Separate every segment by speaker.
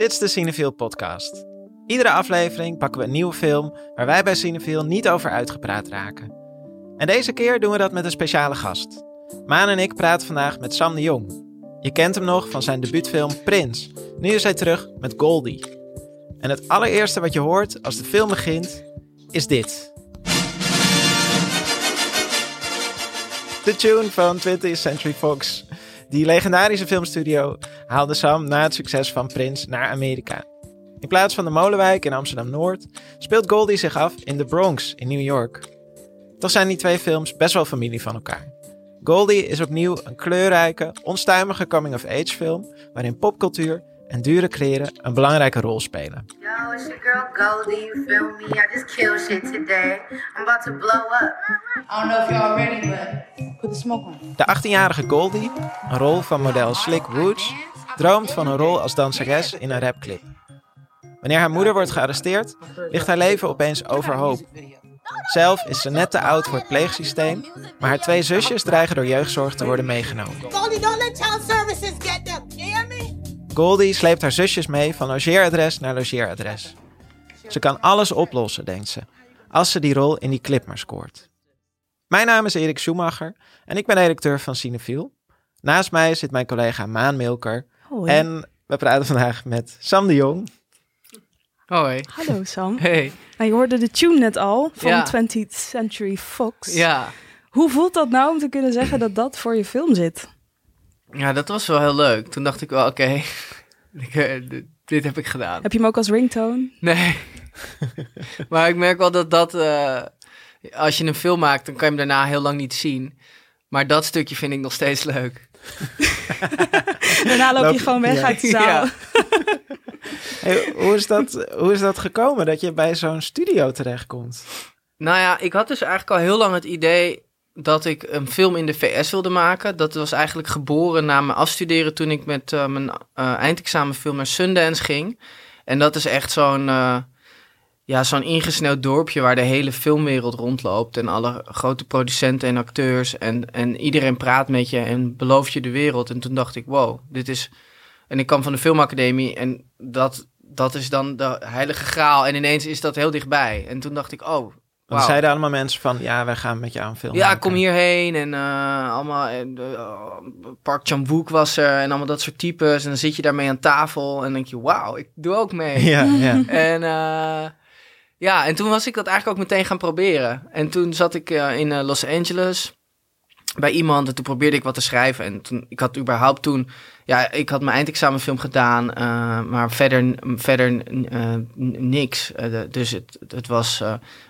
Speaker 1: Dit is de Cinefiel podcast. Iedere aflevering pakken we een nieuwe film waar wij bij Cinefiel niet over uitgepraat raken. En deze keer doen we dat met een speciale gast. Maan en ik praten vandaag met Sam de Jong. Je kent hem nog van zijn debuutfilm Prins. Nu is hij terug met Goldie. En het allereerste wat je hoort als de film begint is dit. De tune van 20th Century Fox. Die legendarische filmstudio haalde Sam na het succes van Prins naar Amerika. In plaats van de Molenwijk in Amsterdam-Noord speelt Goldie zich af in de Bronx in New York. Toch zijn die twee films best wel familie van elkaar. Goldie is opnieuw een kleurrijke, onstuimige coming-of-age film waarin popcultuur en dure kleren een belangrijke rol spelen.
Speaker 2: Yo, it's your girl Goldie, you feel me? I just kill shit today. I'm about to blow up. I don't know if y'all ready, but put the smoke on.
Speaker 1: De 18-jarige Goldie, een rol van model Slick Woods, droomt van een rol als danseres in een rapclip. Wanneer haar moeder wordt gearresteerd, ligt haar leven opeens overhoop. Zelf is ze net te oud voor het pleegsysteem, maar haar twee zusjes dreigen door jeugdzorg te worden meegenomen.
Speaker 3: Goldie, don't let child services get
Speaker 1: Goldie sleept haar zusjes mee van logeeradres naar logeeradres. Ze kan alles oplossen, denkt ze, als ze die rol in die clip maar scoort. Mijn naam is Erik Schumacher en ik ben redacteur van Cinefiel. Naast mij zit mijn collega Maan Milker
Speaker 4: Hoi.
Speaker 1: en we praten vandaag met Sam de Jong.
Speaker 5: Hoi.
Speaker 4: Hallo Sam.
Speaker 5: Hey.
Speaker 4: Nou, je hoorde de tune net al van
Speaker 5: Ja.
Speaker 4: 20th Century Fox.
Speaker 5: Ja.
Speaker 4: Hoe voelt dat nou om te kunnen zeggen dat dat voor je film zit?
Speaker 5: Ja, dat was wel heel leuk. Toen dacht ik wel, oké, ik, eh, dit- heb ik gedaan.
Speaker 4: Heb je hem ook als ringtone?
Speaker 5: Nee. maar ik merk wel dat dat, eh, als je een film maakt, dan kan je hem daarna heel lang niet zien. Maar dat stukje vind ik nog steeds leuk.
Speaker 4: Daarna loop,
Speaker 1: Loop-
Speaker 4: je gewoon weg
Speaker 1: ja.
Speaker 4: uit de zaal.
Speaker 5: Ja.
Speaker 1: Hey, hoe, is dat, hoe is dat gekomen dat je bij zo'n studio terechtkomt?
Speaker 5: Nou ja, ik had dus eigenlijk al heel lang het idee dat ik een film in de VS wilde maken. Dat was eigenlijk geboren na mijn afstuderen toen ik met eh, mijn eh, eindexamenfilm naar Sundance ging. En dat is echt zo'n eh, ja, zo'n ingesneld dorpje waar de hele filmwereld rondloopt. En alle grote producenten en acteurs. En, en iedereen praat met je en belooft je de wereld. En toen dacht ik, wow, dit is... En ik kwam van de filmacademie en dat, dat is dan de heilige graal. En ineens is dat heel dichtbij. En toen dacht ik, oh,
Speaker 1: Want zeiden allemaal mensen van, ja, wij gaan met een film
Speaker 5: ja,
Speaker 1: maken.
Speaker 5: kom hierheen en eh, allemaal eh, Park Chan-wook was er en allemaal dat soort types en dan zit je daarmee aan tafel en denk je, wauw, ik doe ook mee.
Speaker 1: Ja, ja.
Speaker 5: En ja, en toen was ik dat eigenlijk ook meteen gaan proberen. En toen zat ik in Los Angeles bij iemand en toen probeerde ik wat te schrijven. En toen, ik had überhaupt toen, ja, ik had mijn eindexamenfilm gedaan, eh, maar verder, verder eh, niks. Eh, dus het, het was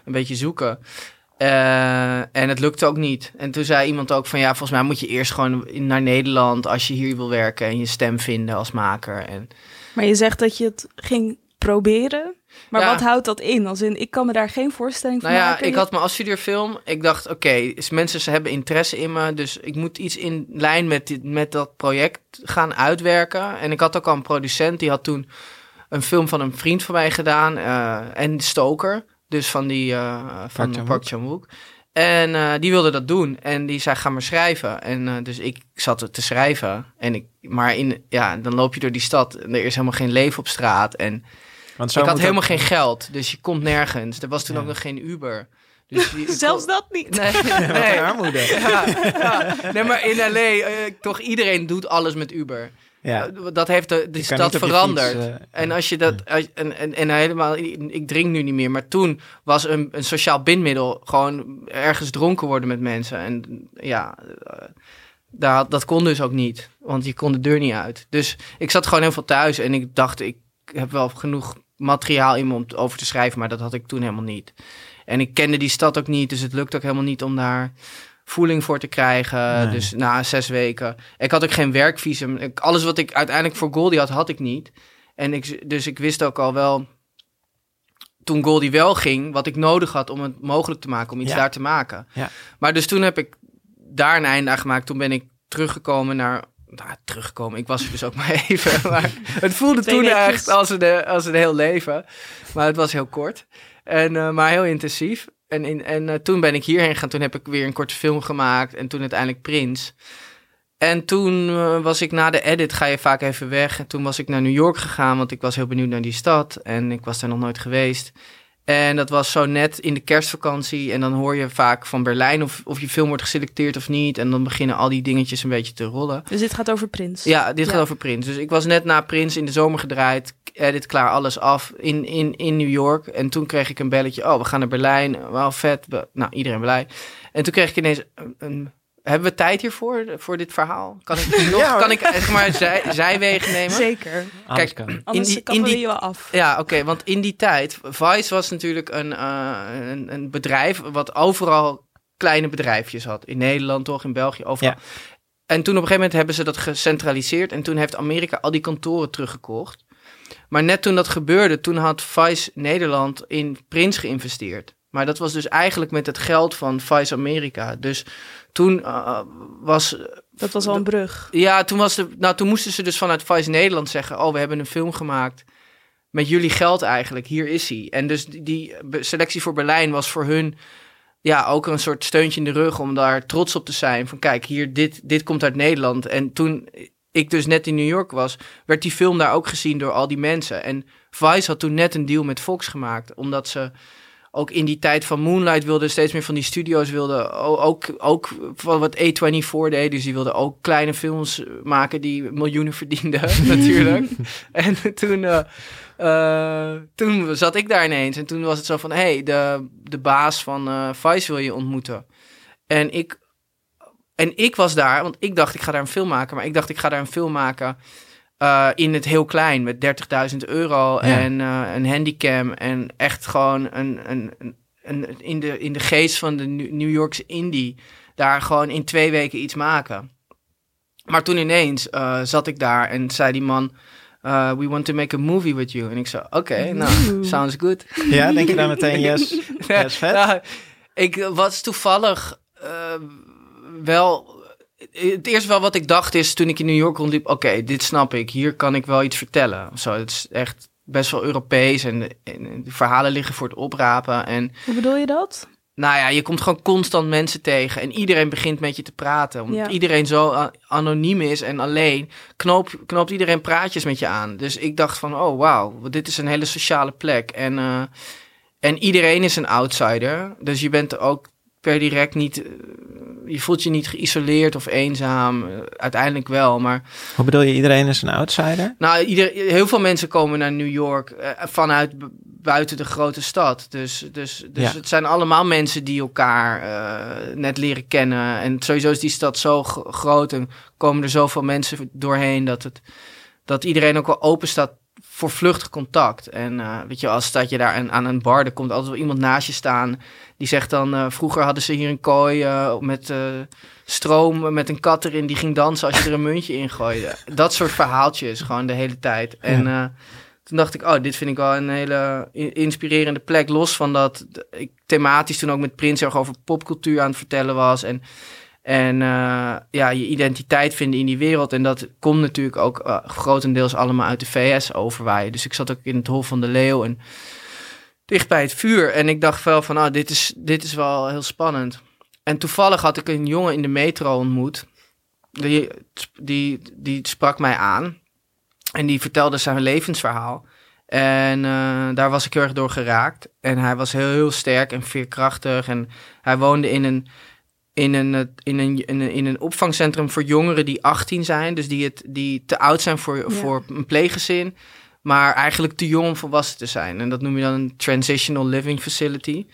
Speaker 5: een beetje zoeken. En het lukte ook niet. En toen zei iemand ook van ja, volgens mij moet je eerst gewoon naar Nederland als je hier wil werken en je stem vinden als maker. En
Speaker 4: Maar je zegt dat je het ging proberen. Maar
Speaker 5: Ja.
Speaker 4: wat houdt dat in? Als in, ik kan me daar geen voorstelling van
Speaker 5: Nou ja,
Speaker 4: maken.
Speaker 5: ik had mijn afstudeerfilm. Ik dacht, oké, is mensen ze hebben interesse in me. Dus ik moet iets in lijn met, dit, met dat project gaan uitwerken. En ik had ook al een producent. Die had toen een film van een vriend van mij gedaan. eh, en Stoker. Dus van die eh van
Speaker 1: Chan-wook.
Speaker 5: Park Chan-wook. En eh, die wilde dat doen. En die zei, ga maar schrijven. En eh, dus ik zat het te schrijven. En ik, maar in, ja, dan loop je door die stad. En er is helemaal geen leven op straat. En
Speaker 1: Want zo
Speaker 5: ik had helemaal
Speaker 1: ook-
Speaker 5: geen geld, dus je komt nergens. Er was toen
Speaker 1: Ja.
Speaker 5: ook nog geen Uber. Dus die-
Speaker 4: Zelfs
Speaker 5: kon-
Speaker 4: dat niet.
Speaker 5: Nee,
Speaker 1: armoede.
Speaker 5: Ja, ja. nee, maar in LA, eh, toch iedereen doet alles met Uber.
Speaker 1: Ja.
Speaker 5: Eh, Dat heeft de, stad veranderd.
Speaker 1: fiets, eh,
Speaker 5: en als je dat, als- en, en, en helemaal, ik drink nu niet meer, maar toen was een, een sociaal bindmiddel gewoon ergens dronken worden met mensen. En ja, daar, dat kon dus ook niet, want je kon de deur niet uit. Dus ik zat gewoon heel veel thuis en ik dacht, ik heb wel genoeg materiaal in me om over te schrijven, maar dat had ik toen helemaal niet. En ik kende die stad ook niet, dus het lukt ook helemaal niet om daar voeling voor te krijgen.
Speaker 1: Nee.
Speaker 5: Dus na zes weken. Ik had ook geen werkvisum. Ik, alles wat ik uiteindelijk voor Goldie had, had ik niet. En ik, dus ik wist ook al wel, toen Goldie wel ging, wat ik nodig had om het mogelijk te maken, om iets
Speaker 1: Ja.
Speaker 5: daar te maken.
Speaker 1: Ja.
Speaker 5: Maar dus toen heb ik daar een einde aan gemaakt. Toen ben ik teruggekomen naar... Nou, teruggekomen. Ik was er dus ook maar even. Maar het voelde toen echt als een, als een heel leven. Maar het was heel kort. En, eh, maar heel intensief. En, in, en eh, toen ben ik hierheen gegaan. Toen heb ik weer een korte film gemaakt. En toen uiteindelijk Prins. En toen eh, was ik na de edit, ga je vaak even weg. En toen was ik naar New York gegaan, want ik was heel benieuwd naar die stad. En ik was daar nog nooit geweest. En dat was zo net in de kerstvakantie. En dan hoor je vaak van Berlijn of, of je film wordt geselecteerd of niet. En dan beginnen al die dingetjes een beetje te rollen.
Speaker 4: Dus dit gaat over Prins.
Speaker 5: Ja, dit
Speaker 4: Ja.
Speaker 5: gaat over Prins. Dus ik was net na Prins in de zomer gedraaid. Edit klaar, alles af in, in, in New York. En toen kreeg ik een belletje. Oh, we gaan naar Berlijn. Wel vet. Nou, iedereen blij. En toen kreeg ik ineens een... een- hebben we tijd hiervoor, voor dit verhaal? Kan ik nog,
Speaker 1: Ja,
Speaker 5: kan ik zeg maar zij, zijwegen nemen?
Speaker 4: Zeker.
Speaker 1: Anders
Speaker 5: Kijk,
Speaker 1: kan.
Speaker 4: Anders
Speaker 5: in die,
Speaker 4: kan
Speaker 5: in die,
Speaker 4: je wel af.
Speaker 5: ja, oké, want in die tijd, Vice was natuurlijk een, eh, een, een bedrijf wat overal kleine bedrijfjes had. In Nederland toch, in België, overal.
Speaker 1: Ja.
Speaker 5: En toen op een gegeven moment hebben ze dat gecentraliseerd en toen heeft Amerika al die kantoren teruggekocht. Maar net toen dat gebeurde, toen had Vice Nederland in Prins geïnvesteerd. Maar dat was dus eigenlijk met het geld van Vice Amerika. Dus toen eh, was
Speaker 4: Dat was al een brug.
Speaker 5: ja, toen, was de, nou, toen moesten ze dus vanuit Vice Nederland zeggen... oh, we hebben een film gemaakt met jullie geld eigenlijk. Hier is hij. En dus die, selectie voor Berlijn was voor hun... ja, ook een soort steuntje in de rug om daar trots op te zijn. Van kijk, hier, dit, dit komt uit Nederland. En toen ik dus net in New York was... werd die film daar ook gezien door al die mensen. En Vice had toen net een deal met Fox gemaakt. Omdat ze ook in die tijd van Moonlight wilden steeds meer van die studio's wilden ook, ook van wat A24 deed. Dus die wilden ook kleine films maken die miljoenen verdienden natuurlijk. en toen, eh, eh, toen zat ik daar ineens en toen was het zo van, hey, de, de baas van eh Vice wil je ontmoeten. En ik, en ik was daar, want ik dacht ik ga daar een film maken, maar ik dacht ik ga daar een film maken eh, in het heel klein met 30.000 euro en eh, een handicam en echt gewoon een, een, een, een- in, de, in de geest van de New Yorkse indie daar gewoon in twee weken iets maken. Maar toen ineens eh, zat ik daar en zei die man, we want to make a movie with you. En ik zei, oké, nou, sounds good.
Speaker 1: Ja, denk je dan meteen yes, yes vet?
Speaker 5: Nou, ik was toevallig wel. Het eerste wel wat ik dacht is toen ik in New York rondliep: oké, dit snap ik. Hier kan ik wel iets vertellen. Zo, het is echt best wel Europees en, en de verhalen liggen voor het oprapen. En
Speaker 4: Hoe bedoel je dat?
Speaker 5: nou ja, je komt gewoon constant mensen tegen en iedereen begint met je te praten. Omdat
Speaker 4: Ja.
Speaker 5: iedereen zo anoniem is en alleen, knoop, knoopt iedereen praatjes met je aan. Dus ik dacht van, oh wauw, dit is een hele sociale plek. En, eh, en iedereen is een outsider. Dus je bent ook per direct niet, eh, je voelt je niet geïsoleerd of eenzaam. Eh, uiteindelijk wel, maar
Speaker 1: Hoe bedoel je, iedereen is een outsider?
Speaker 5: nou, ieder, heel veel mensen komen naar New York eh, vanuit bu- buiten de grote stad. Dus, dus, dus
Speaker 1: Ja.
Speaker 5: het zijn allemaal mensen die elkaar net leren kennen. En sowieso is die stad zo groot en komen er zoveel mensen doorheen dat, het, dat iedereen ook wel open staat voor vluchtig contact. En eh, weet je, als staat je daar aan, aan een bar, er komt altijd wel iemand naast je staan. Die zegt dan, eh, vroeger hadden ze hier een kooi eh, met stroom, met een kat erin. Die ging dansen als je er een muntje in gooide. Dat soort verhaaltjes, gewoon de hele tijd. En toen dacht ik, oh, dit vind ik wel een hele inspirerende plek. Los van dat ik thematisch toen ook met Prins erg over popcultuur aan het vertellen was. En, en eh, ja, je identiteit vinden in die wereld. En dat komt natuurlijk ook eh, grotendeels allemaal uit de VS overwaaien. Dus ik zat ook in het Hof van de Leeuw en dicht bij het vuur. En ik dacht wel van, oh, dit is, dit is wel heel spannend. En toevallig had ik een jongen in de metro ontmoet. Die, die, die sprak mij aan. En die vertelde zijn levensverhaal. En eh, daar was ik heel erg door geraakt. En hij was heel, heel sterk en veerkrachtig. En hij woonde in een, in een, eh, in een, in een, in een opvangcentrum voor jongeren die 18 zijn. Dus die, het, die te oud zijn voor, voor een pleeggezin. Maar eigenlijk te jong om volwassen te zijn. En dat noem je dan een transitional living facility.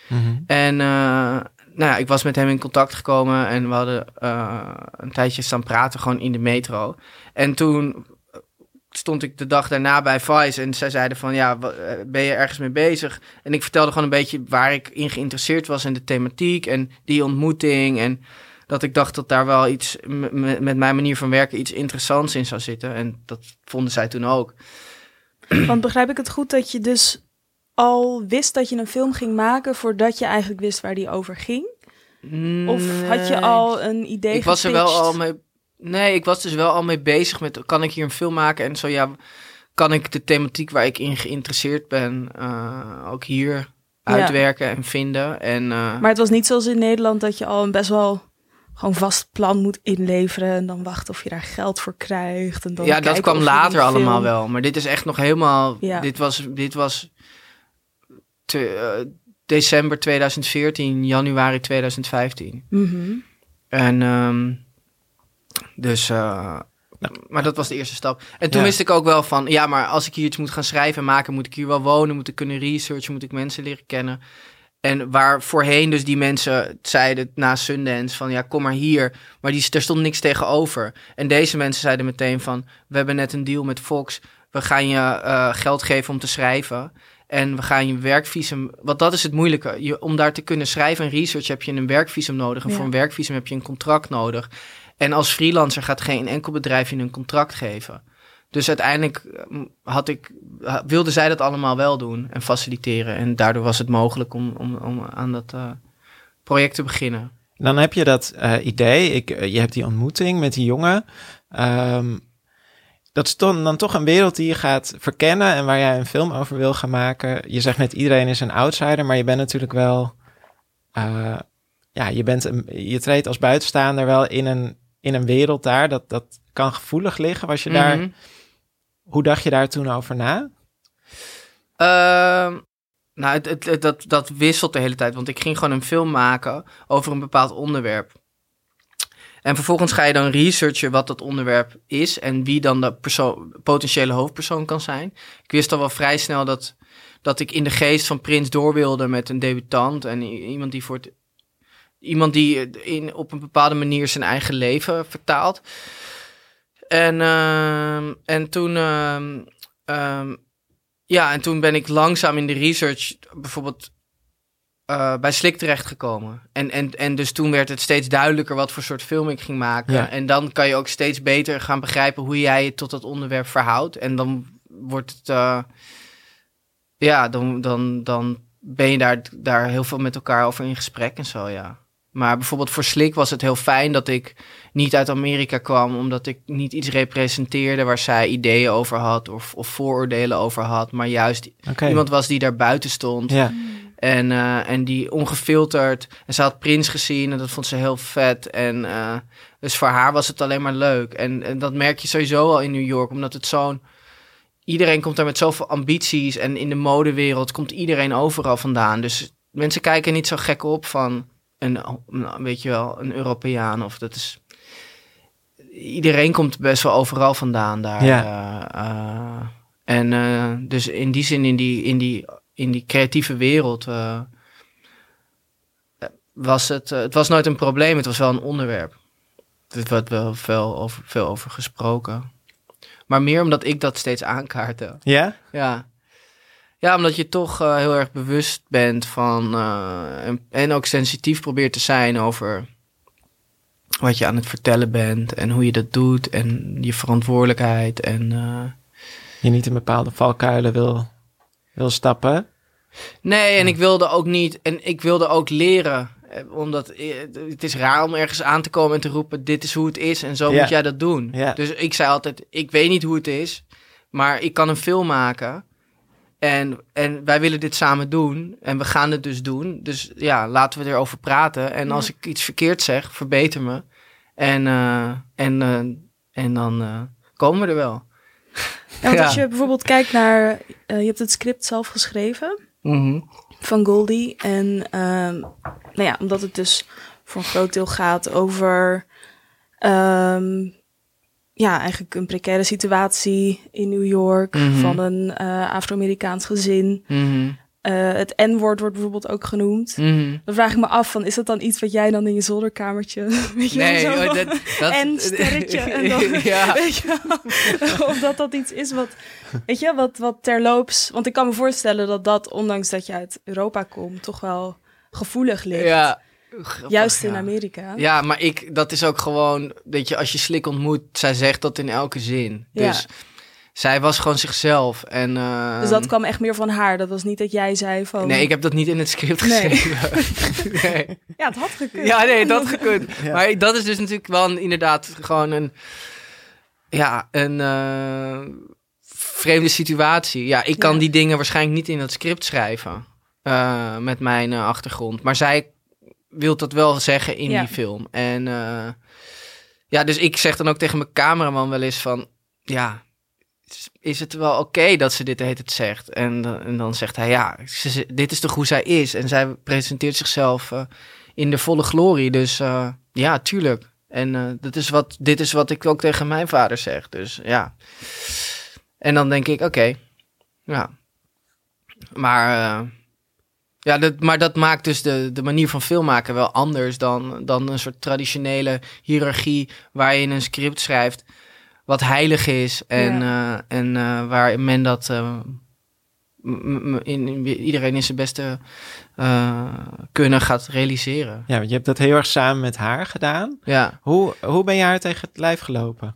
Speaker 5: En eh, nou ja, ik was met hem in contact gekomen en we hadden eh, een tijdje staan praten gewoon in de metro. En toen stond ik de dag daarna bij Vice en zij zeiden van ja, eh, ben je ergens mee bezig? En ik vertelde gewoon een beetje waar ik in geïnteresseerd was in de thematiek en die ontmoeting en dat ik dacht dat daar wel iets met mijn manier van werken iets interessants in zou zitten. En dat vonden zij toen ook.
Speaker 4: Want begrijp ik het goed dat je dus al wist dat je een film ging maken voordat je eigenlijk wist waar die over ging? Of had je al een idee
Speaker 5: ik was er wel al mee. Nee, ik was dus wel al mee bezig met. Kan ik hier een film maken? En zo ja, kan ik de thematiek waar ik in geïnteresseerd ben eh, ook hier
Speaker 4: Ja.
Speaker 5: uitwerken en vinden. En eh,
Speaker 4: Maar het was niet zoals in Nederland dat je al een best wel gewoon vast plan moet inleveren en dan wachten of je daar geld voor krijgt. En dan
Speaker 5: ja, dat kwam later allemaal
Speaker 4: film-
Speaker 5: wel. Maar dit is echt nog helemaal.
Speaker 4: Ja.
Speaker 5: Dit was. Dit was te- eh, december 2014, januari 2015.
Speaker 4: Mhm.
Speaker 5: En. ehm, dus. eh, maar dat was de eerste stap. En toen
Speaker 1: Ja.
Speaker 5: wist ik ook wel van. Ja, maar als ik hier iets moet gaan schrijven en maken, moet ik hier wel wonen. Moet ik kunnen researchen. Moet ik mensen leren kennen. En waar voorheen dus die mensen zeiden na Sundance van ja, kom maar hier. Maar die, er stond niks tegenover. En deze mensen zeiden meteen van we hebben net een deal met Fox. We gaan je eh, geld geven om te schrijven. En we gaan je werkvisum... Want dat is het moeilijke. Je, om daar te kunnen schrijven en research heb je een werkvisum nodig. En
Speaker 4: Ja.
Speaker 5: voor een werkvisum heb je een contract nodig. En als freelancer gaat geen enkel bedrijf je een contract geven. Dus uiteindelijk eh, had ik, ha- wilde zij dat allemaal wel doen en faciliteren. En daardoor was het mogelijk om, om, om aan dat eh, project te beginnen.
Speaker 1: Dan heb je dat eh, idee, ik, eh, je hebt die ontmoeting met die jongen. Ehm, dat is dan, dan toch een wereld die je gaat verkennen en waar jij een film over wil gaan maken. Je zegt net iedereen is een outsider, maar je bent natuurlijk wel, eh, ja, je, bent je treedt als buitenstaander wel in een, in een wereld daar. Dat, dat kan gevoelig liggen. Was je daar,
Speaker 5: Mhm.
Speaker 1: hoe dacht je daar toen over na?
Speaker 5: Ehm, nou, het, het, het- dat, dat wisselt de hele tijd. Want ik ging gewoon een film maken over een bepaald onderwerp. En vervolgens ga je dan researchen wat dat onderwerp is en wie dan de persoon, potentiële hoofdpersoon kan zijn. Ik wist al wel vrij snel dat, dat ik in de geest van Prins door wilde met een debutant en iemand die voor het, iemand die in, op een bepaalde manier zijn eigen leven vertaalt. En, ehm, en toen, ehm, ehm, ja, en toen ben ik langzaam in de research bijvoorbeeld eh, bij Slik terechtgekomen. En, en, en dus toen werd het steeds duidelijker wat voor soort film ik ging maken.
Speaker 1: Ja.
Speaker 5: En dan kan je ook steeds beter gaan begrijpen hoe jij je tot dat onderwerp verhoudt. En dan wordt het, eh, ja, dan, dan, dan ben je daar, daar heel veel met elkaar over in gesprek en zo, ja. Maar bijvoorbeeld voor Slik was het heel fijn dat ik niet uit Amerika kwam, omdat ik niet iets representeerde waar zij ideeën over had of, of vooroordelen over had, maar juist iemand was die daar buiten stond.
Speaker 1: Ja,
Speaker 5: En, eh, en die ongefilterd. En ze had Prins gezien en dat vond ze heel vet. En eh, dus voor haar was het alleen maar leuk. En, en dat merk je sowieso al in New York, omdat het zo'n. Iedereen komt daar met zoveel ambities. En in de modewereld komt iedereen overal vandaan. Dus mensen kijken niet zo gek op van een, een- weet je wel, een Europeaan. Of dat is. Iedereen komt best wel overal vandaan daar.
Speaker 1: Ja.
Speaker 5: eh, eh, en eh, dus in die zin, in die, in die, in die creatieve wereld. was het, het was nooit een probleem, het was wel een onderwerp. Er werd wel veel over, veel over gesproken. Maar meer omdat ik dat steeds aankaartte.
Speaker 1: ja?
Speaker 5: Ja. Ja, omdat je toch eh, heel erg bewust bent van. eh, en, en ook sensitief probeert te zijn over. wat je aan het vertellen bent. en hoe je dat doet. en je verantwoordelijkheid. En. eh,
Speaker 1: Je niet in bepaalde valkuilen wil, wil stappen.
Speaker 5: Nee, en ik wilde ook niet. En ik wilde ook leren. Omdat het is raar om ergens aan te komen en te roepen: dit is hoe het is en zo moet jij dat doen. Dus ik zei altijd: ik weet niet hoe het is, maar ik kan een film maken. En, en wij willen dit samen doen. En we gaan het dus doen. Dus ja, laten we erover praten. En als ik iets verkeerd zeg, verbeter me. En, eh, en, eh, en dan eh, komen we er wel.
Speaker 4: Ja, want
Speaker 5: Ja.
Speaker 4: als je bijvoorbeeld kijkt naar... je hebt het script zelf geschreven
Speaker 5: Mhm.
Speaker 4: van Goldie. En ehm, nou ja, omdat het dus voor een groot deel gaat over... ehm, ja, eigenlijk een precaire situatie in New York
Speaker 5: Mhm.
Speaker 4: van een eh, Afro-Amerikaans gezin.
Speaker 5: Mhm.
Speaker 4: Eh, het N-woord wordt bijvoorbeeld ook genoemd.
Speaker 5: Mhm.
Speaker 4: Dan vraag ik me af, van, is dat dan iets wat jij dan in je zolderkamertje... Weet je wel,
Speaker 5: Nee,
Speaker 4: zo
Speaker 5: oh, dat, dat,
Speaker 4: en sterretje. En dan,
Speaker 5: ja.
Speaker 4: weet je wel, of dat dat iets is wat, weet je, wat, wat terloops... Want ik kan me voorstellen dat dat, ondanks dat je uit Europa komt, toch wel gevoelig ligt.
Speaker 5: Ja. Grappig,
Speaker 4: Juist in
Speaker 5: ja.
Speaker 4: Amerika.
Speaker 5: Ja, maar ik, dat is ook gewoon, dat je als je Slik ontmoet, zij zegt dat in elke zin.
Speaker 4: Ja.
Speaker 5: Dus zij was gewoon zichzelf. En, eh,
Speaker 4: Dus dat kwam echt meer van haar. Dat was niet dat jij zei van...
Speaker 5: Nee, ik heb dat niet in het script geschreven. nee.
Speaker 4: Ja, het had gekund.
Speaker 5: Ja, nee, dat gekund. Maar dat is dus natuurlijk wel een- inderdaad gewoon een, ja, een eh, vreemde situatie. Ja, ik kan
Speaker 4: Ja.
Speaker 5: die dingen waarschijnlijk niet in dat script schrijven. eh, met mijn eh, achtergrond. Maar zij wil dat wel zeggen in
Speaker 4: Ja.
Speaker 5: die film. En eh, ja, dus ik zeg dan ook tegen mijn cameraman wel eens van, ja, is- het wel oké dat ze dit heet het zegt? En, dan- en dan zegt hij, ja, ze- dit is toch hoe zij is. En zij presenteert zichzelf eh, in de volle glorie. Dus eh, ja, tuurlijk. En dat is wat, dit is wat ik ook tegen mijn vader zeg. Dus ja. En dan denk ik, oké, ja. Maar, ja, dat, maar dat maakt dus de, de manier van filmmaken wel anders dan, dan een soort traditionele hiërarchie waar je in een script schrijft wat heilig is en, eh, en eh, waar men dat eh, m- m- in, in- iedereen in zijn beste eh, kunnen gaat realiseren.
Speaker 1: Ja, want je hebt dat heel erg samen met haar gedaan.
Speaker 5: Ja.
Speaker 1: Hoe, hoe ben je haar tegen het lijf gelopen?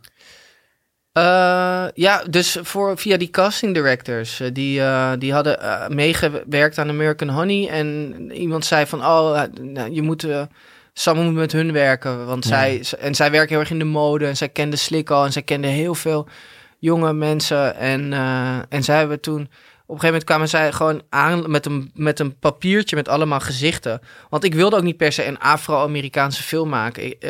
Speaker 5: Eh, ja, dus voor, via die casting directors. eh, die, eh, die hadden meegewerkt aan American Honey. En iemand zei van, oh, nou, je moet... eh, Sam moet met hun werken. Want
Speaker 1: Ja.
Speaker 5: zij... En zij werken heel erg in de mode. En zij kende Slik al. En zij kende heel veel jonge mensen. En, en zij hebben toen... Op een gegeven moment kwamen zij gewoon aan met een, met een papiertje met allemaal gezichten. Want ik wilde ook niet per se een Afro-Amerikaanse film maken. Ik,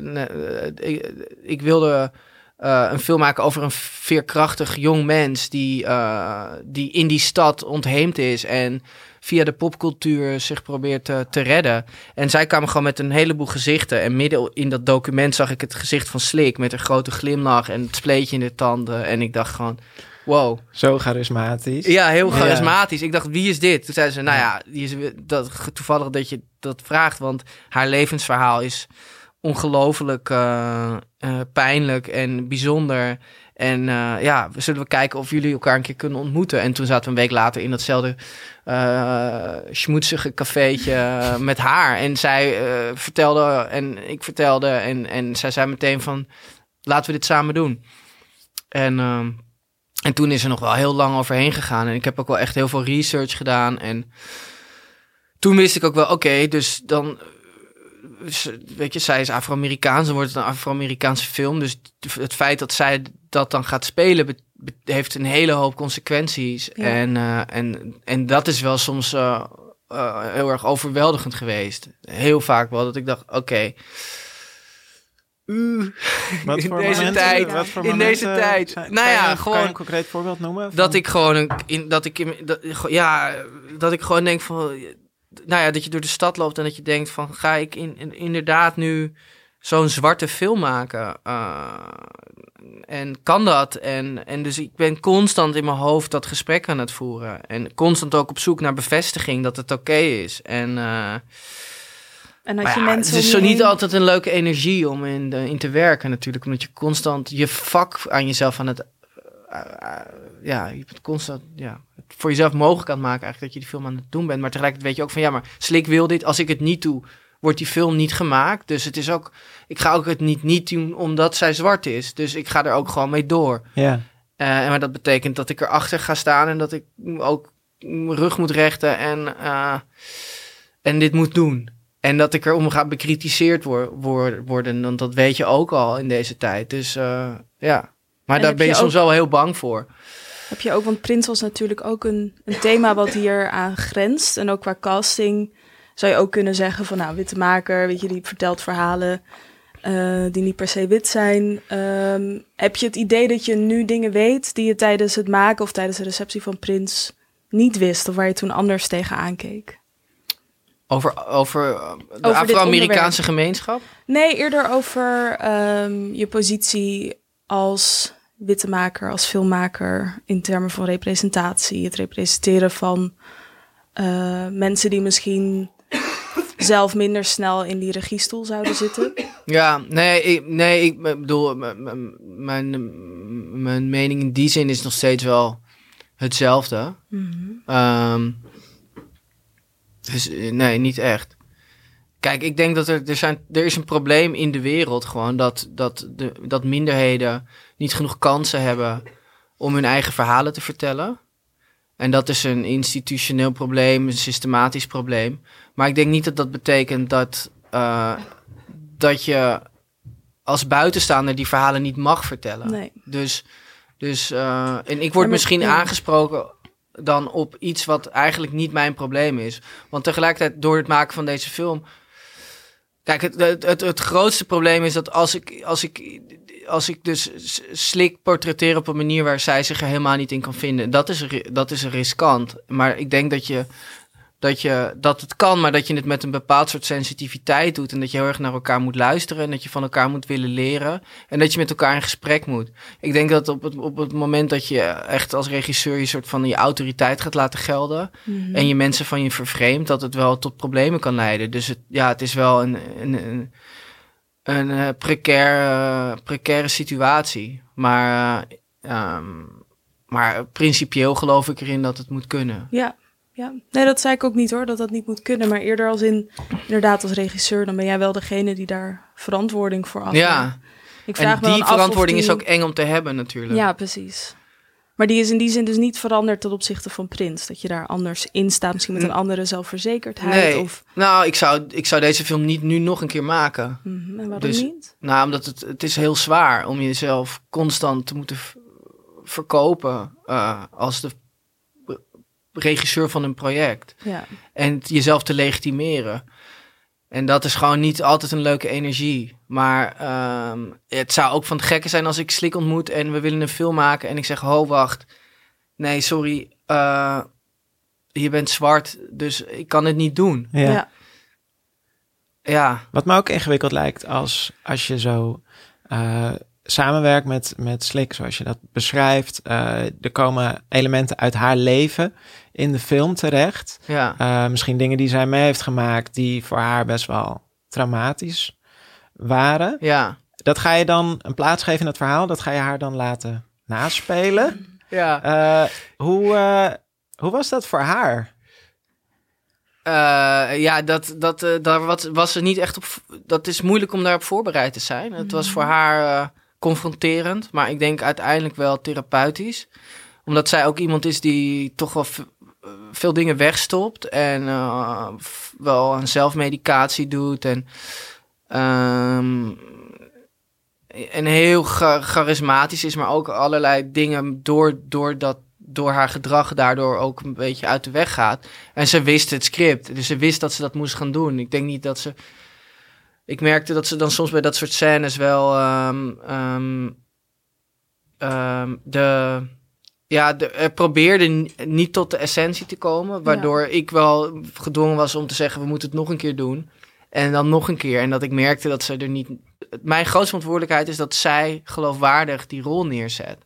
Speaker 5: nee, ik, ik wilde eh, een film maken over een veerkrachtig jong mens die, eh, die in die stad ontheemd is en via de popcultuur zich probeert te, te redden. En zij kwamen gewoon met een heleboel gezichten. En midden in dat document zag ik het gezicht van Slik met een grote glimlach en het spleetje in de tanden. En ik dacht gewoon, wow.
Speaker 1: Zo charismatisch.
Speaker 5: Ja, heel
Speaker 1: Ja.
Speaker 5: charismatisch. Ik dacht, wie is dit? Toen zei ze, nou ja, die is dat, toevallig dat je dat vraagt, want haar levensverhaal is ongelooflijk eh, eh, pijnlijk en bijzonder. En eh, ja, zullen we kijken of jullie elkaar een keer kunnen ontmoeten. En toen zaten we een week later in datzelfde schmoetsige cafeetje met haar. En zij vertelde en ik vertelde en, en zij zei meteen van, laten we dit samen doen. En... ehm, en toen is er nog wel heel lang overheen gegaan. En ik heb ook wel echt heel veel research gedaan. En toen wist ik ook wel, oké, dus dan... Weet je, zij is Afro-Amerikaans, dan wordt het een Afro-Amerikaanse film. Dus het feit dat zij dat dan gaat spelen, heeft een hele hoop consequenties.
Speaker 4: Ja.
Speaker 5: En, eh, en, en dat is wel soms eh, eh, heel erg overweldigend geweest. Heel vaak wel, dat ik dacht, oké. In
Speaker 1: voor
Speaker 5: deze
Speaker 1: momenten-
Speaker 5: tijd,
Speaker 1: wat voor
Speaker 5: in deze tijd.
Speaker 1: zijn-
Speaker 5: Nou
Speaker 1: kan
Speaker 5: ja,
Speaker 1: je-
Speaker 5: gewoon-
Speaker 1: Kan je een concreet voorbeeld noemen?
Speaker 5: dat ik gewoon een, in, dat ik in, dat, ja dat ik gewoon denk van nou ja dat je door de stad loopt en dat je denkt van ga ik in, in- inderdaad nu zo'n zwarte film maken? Eh, en kan dat? En en dus ik ben constant in mijn hoofd dat gesprek aan het voeren. En constant ook op zoek naar bevestiging dat het oké is. En eh,
Speaker 4: En dat
Speaker 5: maar
Speaker 4: je
Speaker 5: ja,
Speaker 4: mensen
Speaker 5: het is zo niet altijd een leuke energie om in, in te werken natuurlijk. Omdat je constant je vak aan jezelf aan het... ja, je bent constant ja, het voor jezelf mogelijk aan het maken eigenlijk dat je die film aan het doen bent. Maar tegelijkertijd weet je ook van ja, maar Slik wil dit. Als ik het niet doe, wordt die film niet gemaakt. Dus het is ook... Ik ga ook het niet niet doen omdat zij zwart is. Dus ik ga er ook gewoon mee door.
Speaker 1: Ja,
Speaker 5: Eh, en maar dat betekent dat ik erachter ga staan en dat ik ook mijn rug moet rechten en, eh, en dit moet doen. En dat ik erom ga bekritiseerd wor- wor- worden, want dat weet je ook al in deze tijd. Dus eh, ja, maar
Speaker 4: En
Speaker 5: daar ben je,
Speaker 4: je
Speaker 5: soms
Speaker 4: ook-
Speaker 5: wel heel bang voor.
Speaker 4: Heb je ook, want Prins was natuurlijk ook een, een thema wat hier aan grenst. En ook qua casting zou je ook kunnen zeggen van nou, witte maker, weet je, die vertelt verhalen eh, die niet per se wit zijn. Ehm, heb je het idee dat je nu dingen weet die je tijdens het maken of tijdens de receptie van Prins niet wist of waar je toen anders tegenaan keek?
Speaker 5: Over, over eh, de Afro-Amerikaanse gemeenschap?
Speaker 4: Nee, eerder over ehm, je positie als witte maker, als filmmaker in termen van representatie. Het representeren van eh, mensen die misschien zelf minder snel in die regiestoel zouden zitten.
Speaker 5: Ja, nee, ik, nee, ik bedoel, mijn, mijn mening in die zin is nog steeds wel hetzelfde. Ehm, dus eh, nee, niet echt. Kijk, ik denk dat er, er, zijn, er is een probleem in de wereld gewoon dat, dat, de, dat minderheden niet genoeg kansen hebben om hun eigen verhalen te vertellen. En dat is een institutioneel probleem, een systematisch probleem. Maar ik denk niet dat dat betekent dat, eh, dat je als buitenstaander die verhalen niet mag vertellen.
Speaker 4: Nee.
Speaker 5: Dus, dus eh, en ik word
Speaker 4: maar-
Speaker 5: misschien aangesproken dan op iets wat eigenlijk niet mijn probleem is. Want tegelijkertijd, door het maken van deze film, Kijk, het, het, het, grootste probleem is dat als ik, als ik, als ik dus Slik portretteer op een manier waar zij zich er helemaal niet in kan vinden, dat is, dat is riskant. Maar ik denk dat je, dat je dat het kan, maar dat je het met een bepaald soort sensitiviteit doet en dat je heel erg naar elkaar moet luisteren en dat je van elkaar moet willen leren en dat je met elkaar in gesprek moet. Ik denk dat op het, op het moment dat je echt als regisseur je soort van je autoriteit gaat laten gelden,
Speaker 4: Mhm.
Speaker 5: en je mensen van je vervreemdt, dat het wel tot problemen kan leiden. Dus het, ja, het is wel een, een, een, een eh, precair, eh, precaire situatie. Maar, ehm, maar principieel geloof ik erin dat het moet kunnen.
Speaker 4: Ja, ja. Nee, dat zei ik ook niet hoor, dat dat niet moet kunnen. Maar eerder als in, inderdaad als regisseur, dan ben jij wel degene die daar verantwoording voor af.
Speaker 5: Ja,
Speaker 4: Ik vraag
Speaker 5: en
Speaker 4: me
Speaker 5: die verantwoording is
Speaker 4: die-
Speaker 5: ook eng om te hebben natuurlijk.
Speaker 4: Ja, precies. Maar die is in die zin dus niet veranderd ten opzichte van Prins. Dat je daar anders in staat, misschien met een andere zelfverzekerdheid.
Speaker 5: Nee,
Speaker 4: Of,
Speaker 5: nou, ik zou, ik zou deze film niet nu nog een keer maken.
Speaker 4: Mhm, en waarom
Speaker 5: Dus-
Speaker 4: niet?
Speaker 5: Nou, omdat het, het is heel zwaar om jezelf constant te moeten verkopen eh, als de regisseur van een project.
Speaker 4: Ja.
Speaker 5: En jezelf te legitimeren. En dat is gewoon niet altijd een leuke energie. Maar ehm, het zou ook van het gekke zijn als ik Slik ontmoet en we willen een film maken. En ik zeg, ho, wacht. Nee, sorry. eh, je bent zwart, dus ik kan het niet doen.
Speaker 1: Ja.
Speaker 4: Ja.
Speaker 5: Ja,
Speaker 1: Wat me ook ingewikkeld lijkt als, als je zo eh, samenwerkt met, met Slik, zoals je dat beschrijft. Eh, er komen elementen uit haar leven in de film terecht.
Speaker 5: ja.
Speaker 1: Eh, misschien dingen die zij mee heeft gemaakt die voor haar best wel traumatisch waren.
Speaker 5: Ja,
Speaker 1: Dat ga je dan een plaats geven in het verhaal. Dat ga je haar dan laten naspelen.
Speaker 5: ja.
Speaker 1: Eh, hoe, eh, hoe was dat voor haar?
Speaker 5: Eh, ja, dat, dat, eh, daar was, was ze niet echt op. Dat is moeilijk om daarop voorbereid te zijn. Het was voor haar eh, confronterend, maar ik denk uiteindelijk wel therapeutisch. Omdat zij ook iemand is die toch wel eh, veel dingen wegstopt en eh, wel aan zelfmedicatie doet. En, ehm, en heel cha- charismatisch is, maar ook allerlei dingen door, door, dat, door haar gedrag daardoor ook een beetje uit de weg gaat. En ze wist het script, dus ze wist dat ze dat moest gaan doen. Ik denk niet dat ze. Ik merkte dat ze dan soms bij dat soort scènes wel ehm, ehm, ehm, de. Ja, de, er probeerde niet tot de essentie te komen. Waardoor ik wel gedwongen was om te zeggen: we moeten het nog een keer doen. En dan nog een keer. En dat ik merkte dat ze er niet. Mijn grootste verantwoordelijkheid is dat zij geloofwaardig die rol neerzet.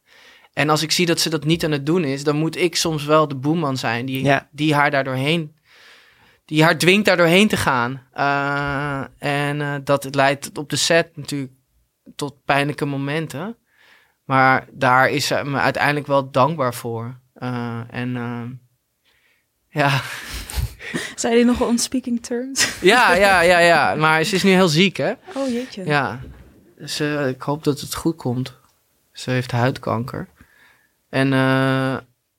Speaker 5: En als ik zie dat ze dat niet aan het doen is, dan moet ik soms wel de boeman zijn die,
Speaker 1: Ja.
Speaker 5: die haar daar doorheen. Die haar dwingt daar doorheen te gaan. Eh, en eh, dat leidt op de set natuurlijk tot pijnlijke momenten. Maar daar is ze me uiteindelijk wel dankbaar voor. Eh, en ja.
Speaker 4: Zijn die nog on speaking terms?
Speaker 5: ja, ja, ja, ja. Maar ze is nu heel ziek, hè?
Speaker 4: Oh jeetje.
Speaker 5: Ja, dus eh, ik hoop dat het goed komt. Ze heeft huidkanker. En,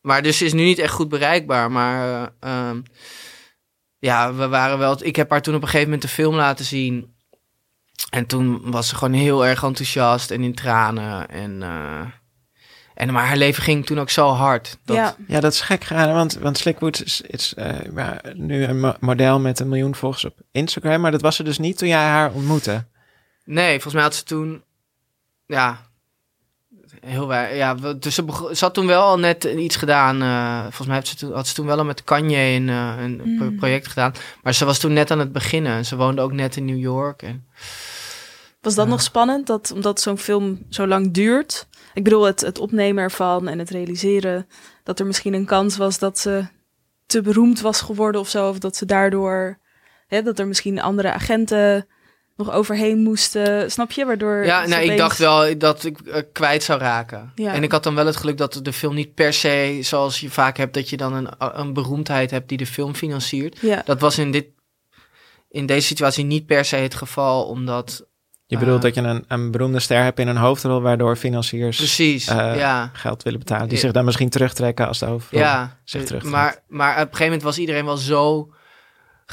Speaker 5: maar dus ze is nu niet echt goed bereikbaar. Maar eh, ehm, ja, we waren wel. Ik heb haar toen op een gegeven moment de film laten zien. En toen was ze gewoon heel erg enthousiast en in tranen. En, eh, en maar haar leven ging toen ook zo hard. Dat,
Speaker 4: Ja.
Speaker 1: Ja, dat is gek gedaan, want, want Slickwood is, is eh, nu een mo- model met een miljoen volgers op Instagram. Maar dat was ze dus niet toen jij haar ontmoette.
Speaker 5: Nee, volgens mij had ze toen. Ja. Heel wij. Ja, we- dus ze, ze had toen wel al net iets gedaan. eh, volgens mij had ze, toen, had ze toen wel al met Kanye een, eh, een
Speaker 4: Mm.
Speaker 5: project gedaan. Maar ze was toen net aan het beginnen. Ze woonde ook net in New York. En,
Speaker 4: Was dat nog spannend, dat, omdat zo'n film zo lang duurt? Ik bedoel, het, het opnemen ervan en het realiseren... dat er misschien een kans was dat ze te beroemd was geworden of zo. Of dat ze daardoor... Hè, dat er misschien andere agenten nog overheen moesten. Snap je? Waardoor
Speaker 5: ja, nou, ik dacht wel dat ik eh, kwijt zou raken.
Speaker 4: Ja.
Speaker 5: En ik had dan wel het geluk dat de film niet per se, zoals je vaak hebt, dat je dan een, een beroemdheid hebt die de film financiert.
Speaker 4: Ja,
Speaker 5: Dat was in, dit, in deze situatie niet per se het geval, omdat.
Speaker 1: Je bedoelt
Speaker 5: Ah.
Speaker 1: dat je een, een beroemde ster hebt in een hoofdrol, waardoor financiers
Speaker 5: Precies,
Speaker 1: Eh,
Speaker 5: ja.
Speaker 1: geld willen betalen. Die
Speaker 5: Ja.
Speaker 1: zich dan misschien terugtrekken als de hoofdrol
Speaker 5: Ja,
Speaker 1: zich
Speaker 5: eh,
Speaker 1: terugtrekt.
Speaker 5: maar, maar op een gegeven moment was iedereen wel zo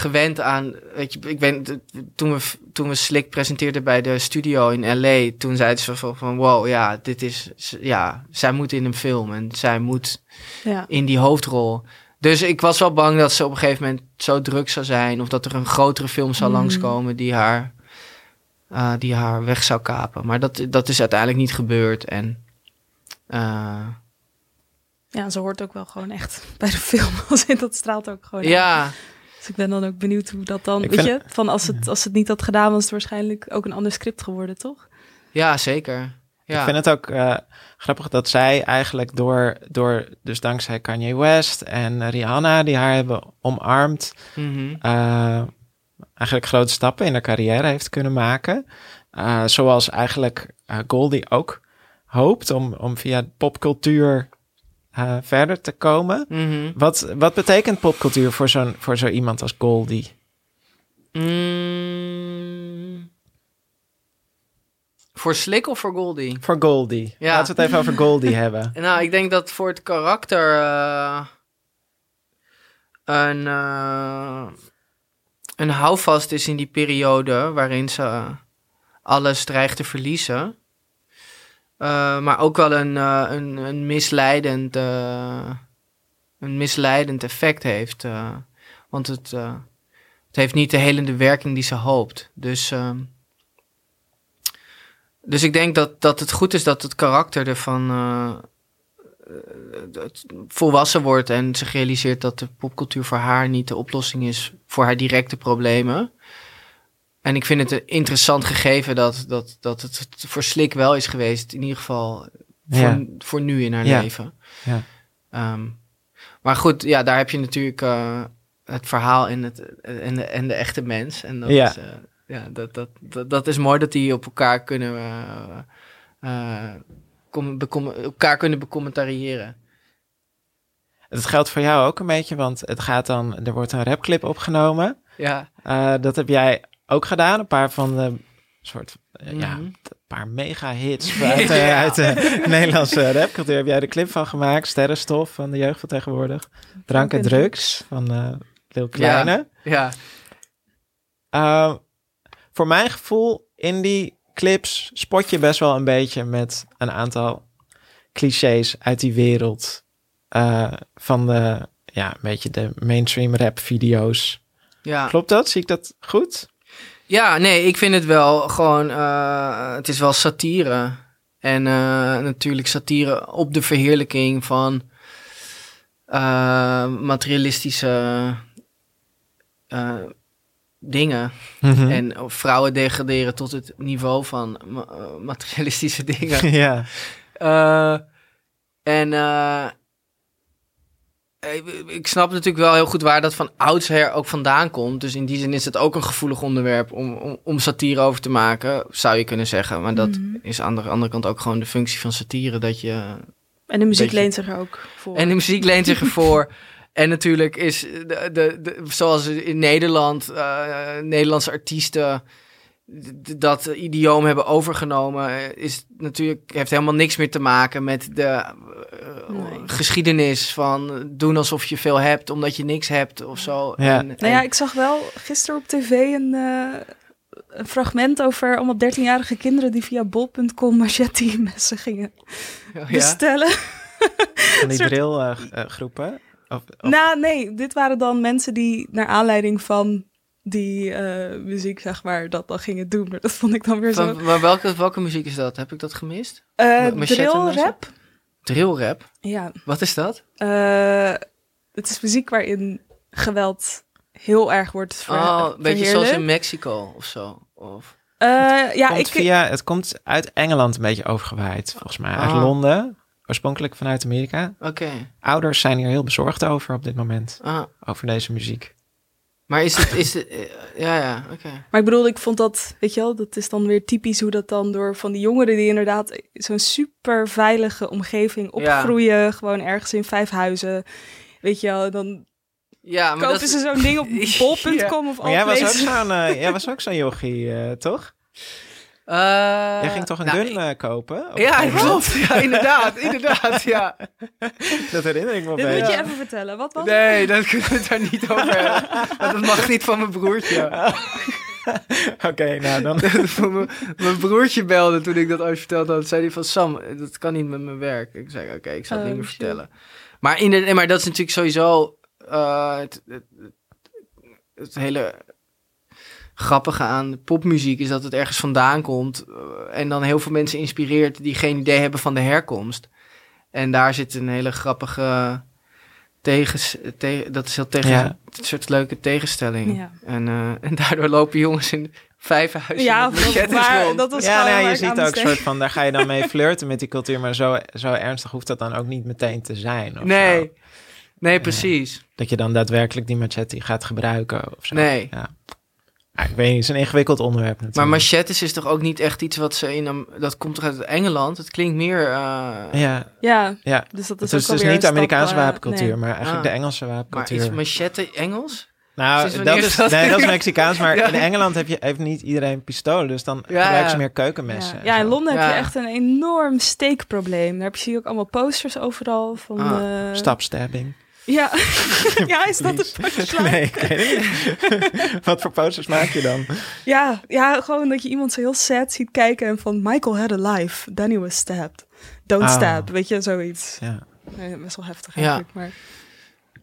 Speaker 5: gewend aan. Weet je, ik ben, toen, we, toen we Slik presenteerden bij de studio in LA, toen zeiden ze van, van wow, ja, dit is. Ja, zij moet in een film en zij moet
Speaker 4: ja.
Speaker 5: in die hoofdrol. Dus ik was wel bang dat ze op een gegeven moment zo druk zou zijn, of dat er een grotere film zou
Speaker 4: Mm.
Speaker 5: langskomen die haar eh, die haar weg zou kapen. Maar dat, dat is uiteindelijk niet gebeurd. En eh,
Speaker 4: Ja, ze hoort ook wel gewoon echt bij de film. Als in dat straalt ook gewoon. uit. Dus ik ben dan ook benieuwd hoe dat dan.
Speaker 1: Ik
Speaker 4: weet
Speaker 1: vind-
Speaker 4: je, van als het, als het niet had gedaan, was het waarschijnlijk ook een ander script geworden, toch?
Speaker 5: ja, zeker. Ja.
Speaker 1: Ik vind het ook eh, grappig dat zij eigenlijk door, door, dus dankzij Kanye West en Rihanna, die haar hebben omarmd,
Speaker 5: Mhm.
Speaker 1: eh, eigenlijk grote stappen in haar carrière heeft kunnen maken. Eh, zoals eigenlijk eh, Goldie ook hoopt om, om via popcultuur eh, verder te komen.
Speaker 5: Mhm.
Speaker 1: Wat, wat betekent popcultuur voor, zo'n, voor zo iemand als Goldie?
Speaker 5: Mm. Voor Slick of voor Goldie?
Speaker 1: Voor Goldie.
Speaker 5: Ja.
Speaker 1: Laten we het even over Goldie hebben.
Speaker 5: Nou, ik denk dat voor het karakter eh, een, eh, een houvast is in die periode waarin ze alles dreigt te verliezen. Eh, maar ook wel een, eh, een, een, misleidend, eh, een misleidend effect heeft. want het, het heeft niet de helende werking die ze hoopt. Dus, ehm, dus ik denk dat, dat het goed is dat het karakter ervan volwassen wordt en zich realiseert dat de popcultuur voor haar niet de oplossing is voor haar directe problemen. En ik vind het een interessant gegeven dat, dat, dat het voor Slik wel is geweest, in ieder geval voor,
Speaker 1: Ja.
Speaker 5: voor nu in haar
Speaker 1: Ja.
Speaker 5: leven.
Speaker 1: Ja.
Speaker 5: Ehm, maar goed, ja, daar heb je natuurlijk eh, het verhaal en, het, en, de, en de echte mens. En dat,
Speaker 1: Ja.
Speaker 5: is, eh, ja, dat, dat, dat, dat is mooi dat die op elkaar kunnen, becom- elkaar kunnen becommentariëren.
Speaker 1: Het geldt voor jou ook een beetje, want het gaat dan, er wordt een rapclip opgenomen.
Speaker 5: Ja,
Speaker 1: dat heb jij ook gedaan. Een paar van de soort, eh, ja,
Speaker 5: Mhm.
Speaker 1: een paar mega hits uit, de- uit de Nederlandse rapcultuur. Heb jij de clip van gemaakt? Sterrenstof van de jeugd van tegenwoordig. Drank en drugs van eh Lil Kleine.
Speaker 5: ja.
Speaker 1: Eh, voor mijn gevoel, in die clips spot je best wel een beetje met een aantal clichés uit die wereld. eh, van de, ja, een beetje de mainstream rap video's.
Speaker 5: ja.
Speaker 1: Klopt dat? Zie ik dat goed?
Speaker 5: Ja, nee, ik vind het wel gewoon. eh, het is wel satire. En eh, natuurlijk satire op de verheerlijking van eh, materialistische dingen.
Speaker 1: Mhm.
Speaker 5: En vrouwen degraderen tot het niveau van ma- materialistische dingen.
Speaker 1: ja.
Speaker 5: En ik, ik snap natuurlijk wel heel goed waar dat van oudsher ook vandaan komt. Dus in die zin is het ook een gevoelig onderwerp om, om, om satire over te maken, zou je kunnen zeggen. Maar dat
Speaker 4: Mhm.
Speaker 5: is aan de andere kant ook gewoon de functie van satire. Dat je,
Speaker 4: En de muziek leent zich er ook voor.
Speaker 5: en de muziek leent zich ervoor. En natuurlijk is, de, de, de, zoals in Nederland, eh, Nederlandse artiesten dat idioom hebben overgenomen, eh, is natuurlijk, heeft helemaal niks meer te maken met de eh,
Speaker 4: Nee.
Speaker 5: geschiedenis van doen alsof je veel hebt omdat je niks hebt of zo.
Speaker 1: Ja.
Speaker 5: En,
Speaker 4: Nou ja,
Speaker 5: en-
Speaker 4: ik zag wel gisteren op tv een, eh, een fragment over allemaal 13-jarige kinderen die via bol.com machete messen gingen
Speaker 5: ja.
Speaker 4: bestellen.
Speaker 1: Van die
Speaker 4: soort-
Speaker 1: drillgroepen. of, of-
Speaker 4: Nou, nee, dit waren dan mensen die naar aanleiding van die eh, muziek, zeg maar, dat dan gingen doen. Maar dat vond ik dan weer zo...
Speaker 5: Van, maar welke, welke muziek is dat? Heb ik dat gemist?
Speaker 4: Eh
Speaker 5: machete
Speaker 4: drill rap?
Speaker 5: Drillrap?
Speaker 4: Ja.
Speaker 5: Wat is dat?
Speaker 4: Eh, het is muziek waarin geweld heel erg wordt ver
Speaker 5: oh, een beetje zoals in. Mexico of zo. Of...
Speaker 4: Eh, ja,
Speaker 1: komt
Speaker 4: ik...
Speaker 1: via, het komt uit Engeland een beetje overgewaaid, volgens mij. Uit
Speaker 5: Ah.
Speaker 1: Londen, oorspronkelijk vanuit Amerika.
Speaker 5: Oké.
Speaker 1: Ouders zijn hier heel bezorgd over op dit moment.
Speaker 5: Ah.
Speaker 1: Over deze muziek.
Speaker 5: Maar is het, is het, eh, ja, ja, oké.
Speaker 4: Maar ik bedoel, ik vond dat, weet je wel, dat is dan weer typisch hoe dat dan door van die jongeren die inderdaad zo'n super veilige omgeving opgroeien, gewoon ergens in vijf huizen, weet je wel, dan
Speaker 5: Ja, maar
Speaker 4: kopen
Speaker 5: dat
Speaker 4: ze zo'n ding op bol.com of
Speaker 1: Maar jij was ook zo'n eh, jij was ook zo'n jochie, eh, toch?
Speaker 5: Eh,
Speaker 1: jij ging toch een
Speaker 5: nou,
Speaker 1: gun
Speaker 5: ik-
Speaker 1: eh, kopen? Op
Speaker 5: Ja, klopt. Ja, inderdaad, inderdaad, ja.
Speaker 1: Dat herinner ik me
Speaker 4: Dit moet je even vertellen. Wat was het?
Speaker 5: Nee, dat kunnen we het daar niet over hebben. Want dat mag niet van mijn broertje.
Speaker 1: Oké, nou dan.
Speaker 5: mijn, mijn broertje belde toen ik dat ooit vertelde had. Zei hij van, Sam, dat kan niet met mijn werk. Ik zei, oké, ik zal het
Speaker 4: Oh,
Speaker 5: niet meer
Speaker 4: shit.
Speaker 5: vertellen. Maar, in de, maar dat is natuurlijk sowieso... eh, het, het, het hele grappige aan popmuziek is dat het ergens vandaan komt. eh, en dan heel veel mensen inspireert die geen idee hebben van de herkomst. En daar zit een hele grappige tegens, te, dat is heel tegen,
Speaker 1: Ja.
Speaker 5: een soort leuke tegenstelling.
Speaker 4: Ja.
Speaker 5: En, eh, en daardoor lopen jongens in
Speaker 4: Ja,
Speaker 5: met
Speaker 4: dat,
Speaker 5: machetes
Speaker 4: maar,
Speaker 5: rond.
Speaker 4: dat was
Speaker 1: Ja, nou,
Speaker 4: waar
Speaker 1: je ziet ook
Speaker 4: moest
Speaker 1: soort van, daar ga je dan mee flirten met die cultuur, maar zo, zo ernstig hoeft dat dan ook niet meteen te zijn. Of
Speaker 5: Nee,
Speaker 1: zo.
Speaker 5: nee, precies.
Speaker 1: Dat je dan daadwerkelijk die machete gaat gebruiken of zo.
Speaker 5: Nee.
Speaker 1: Ja. Ja, ik weet niet, het is een ingewikkeld onderwerp natuurlijk.
Speaker 5: Maar machetes is toch ook niet echt iets wat ze in... Dat komt toch uit Engeland? Het klinkt meer... eh,
Speaker 1: Ja,
Speaker 4: Ja,
Speaker 1: ja.
Speaker 4: dus dat
Speaker 1: Het
Speaker 4: is
Speaker 1: is
Speaker 4: ook
Speaker 1: dus niet de Amerikaanse
Speaker 4: stap, eh,
Speaker 1: wapencultuur,
Speaker 4: nee.
Speaker 1: maar eigenlijk
Speaker 5: Ah.
Speaker 1: de Engelse
Speaker 5: maar
Speaker 1: wapencultuur.
Speaker 5: is machete Engels?
Speaker 1: Nou, dat is,
Speaker 5: is dat?
Speaker 1: nee, dat is Mexicaans, maar
Speaker 5: Ja.
Speaker 1: in Engeland heb je, heeft niet iedereen pistolen, dus dan
Speaker 5: Ja,
Speaker 1: gebruiken
Speaker 5: ja.
Speaker 1: ze meer keukenmessen.
Speaker 4: Ja, in. Londen heb je echt een enorm steekprobleem. Daar heb je zie je ook allemaal posters overal van...
Speaker 5: Ah,
Speaker 4: eh,
Speaker 1: Stapstabbing.
Speaker 4: Ja. ja, is dat het punchline?
Speaker 1: Nee, ik weet het niet. Wat voor posters maak je dan?
Speaker 4: Ja, ja, gewoon dat je iemand zo heel sad ziet kijken en van Michael had a life, Danny was stabbed. Don't
Speaker 1: Ah.
Speaker 4: stab, weet je, zoiets.
Speaker 1: Ja.
Speaker 4: Nee, best wel heftig
Speaker 5: Ja.
Speaker 4: eigenlijk, maar...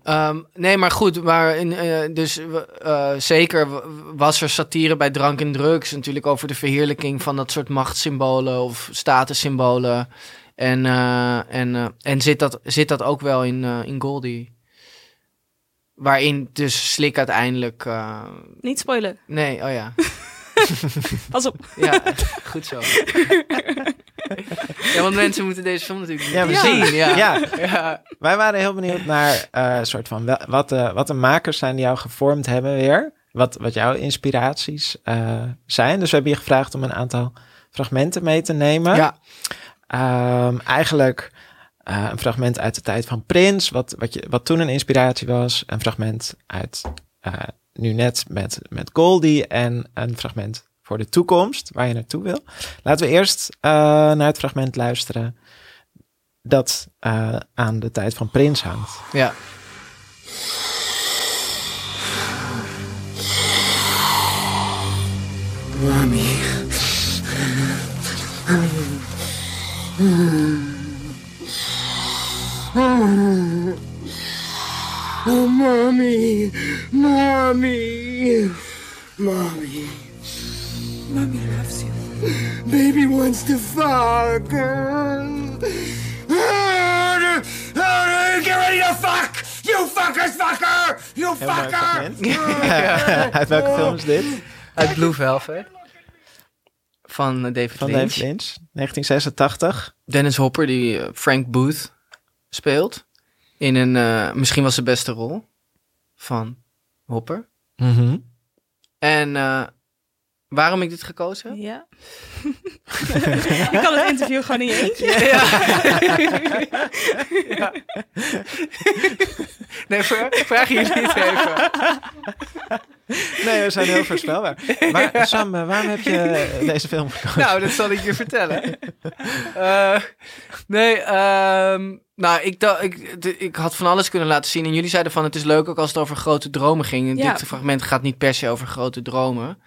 Speaker 5: Ehm, nee, maar goed, maar in, eh, dus eh, zeker was er satire bij drank en drugs. Natuurlijk over de verheerlijking van dat soort machtssymbolen of statussymbolen. En, eh, en, eh, en zit, dat, zit dat ook wel in, eh, in Goldie? Waarin dus Slik uiteindelijk... eh,
Speaker 4: Niet spoilen,
Speaker 5: nee, oh ja.
Speaker 4: pas op.
Speaker 5: Ja, goed zo. ja, want mensen moeten deze film natuurlijk
Speaker 1: Ja, we
Speaker 5: zien. Ja.
Speaker 1: Ja.
Speaker 5: Ja.
Speaker 1: Wij waren heel benieuwd naar eh, soort van wel- wat, de, wat de makers zijn die jou gevormd hebben weer. Wat, wat jouw inspiraties eh, zijn. Dus we hebben je gevraagd om een aantal fragmenten mee te nemen.
Speaker 5: Ja.
Speaker 1: Ehm, eigenlijk eh, een fragment uit de tijd van Prins, wat, wat, je, wat toen een inspiratie was. Een fragment uit eh, nu net met, met Goldie en een fragment voor de toekomst, waar je naartoe wil. Laten we eerst eh, naar het fragment luisteren dat eh, aan de tijd van Prins hangt.
Speaker 5: ja.
Speaker 3: Oh, mommy, mommy, mommy. Mommy loves you. Baby wants to fuck. Get ready to fuck! You fuckers, fucker! You fucker!
Speaker 1: Uit welke film is dit?
Speaker 5: Uit Blue Velvet. Van eh, David
Speaker 1: Van
Speaker 5: Lynch.
Speaker 1: David Lynch, 1986.
Speaker 5: Dennis Hopper, die eh, Frank Booth speelt. In een, eh, misschien was de beste rol van Hopper.
Speaker 1: Mhm.
Speaker 5: En eh, waarom ik dit gekozen heb?
Speaker 4: Ja. je kan het interview gewoon in je eentje.
Speaker 5: Ja. nee, vra- vraag jullie het even.
Speaker 1: Nee, we zijn heel voorspelbaar. Maar Sam, eh, waarom heb je deze film gekozen?
Speaker 5: Nou, dat zal ik je vertellen. Eh, nee, ehm, nou, ik, ik, ik had van alles kunnen laten zien. En jullie zeiden van, het is leuk ook als het over grote dromen ging. En
Speaker 4: Ja.
Speaker 5: Dit fragment gaat niet per se over grote dromen.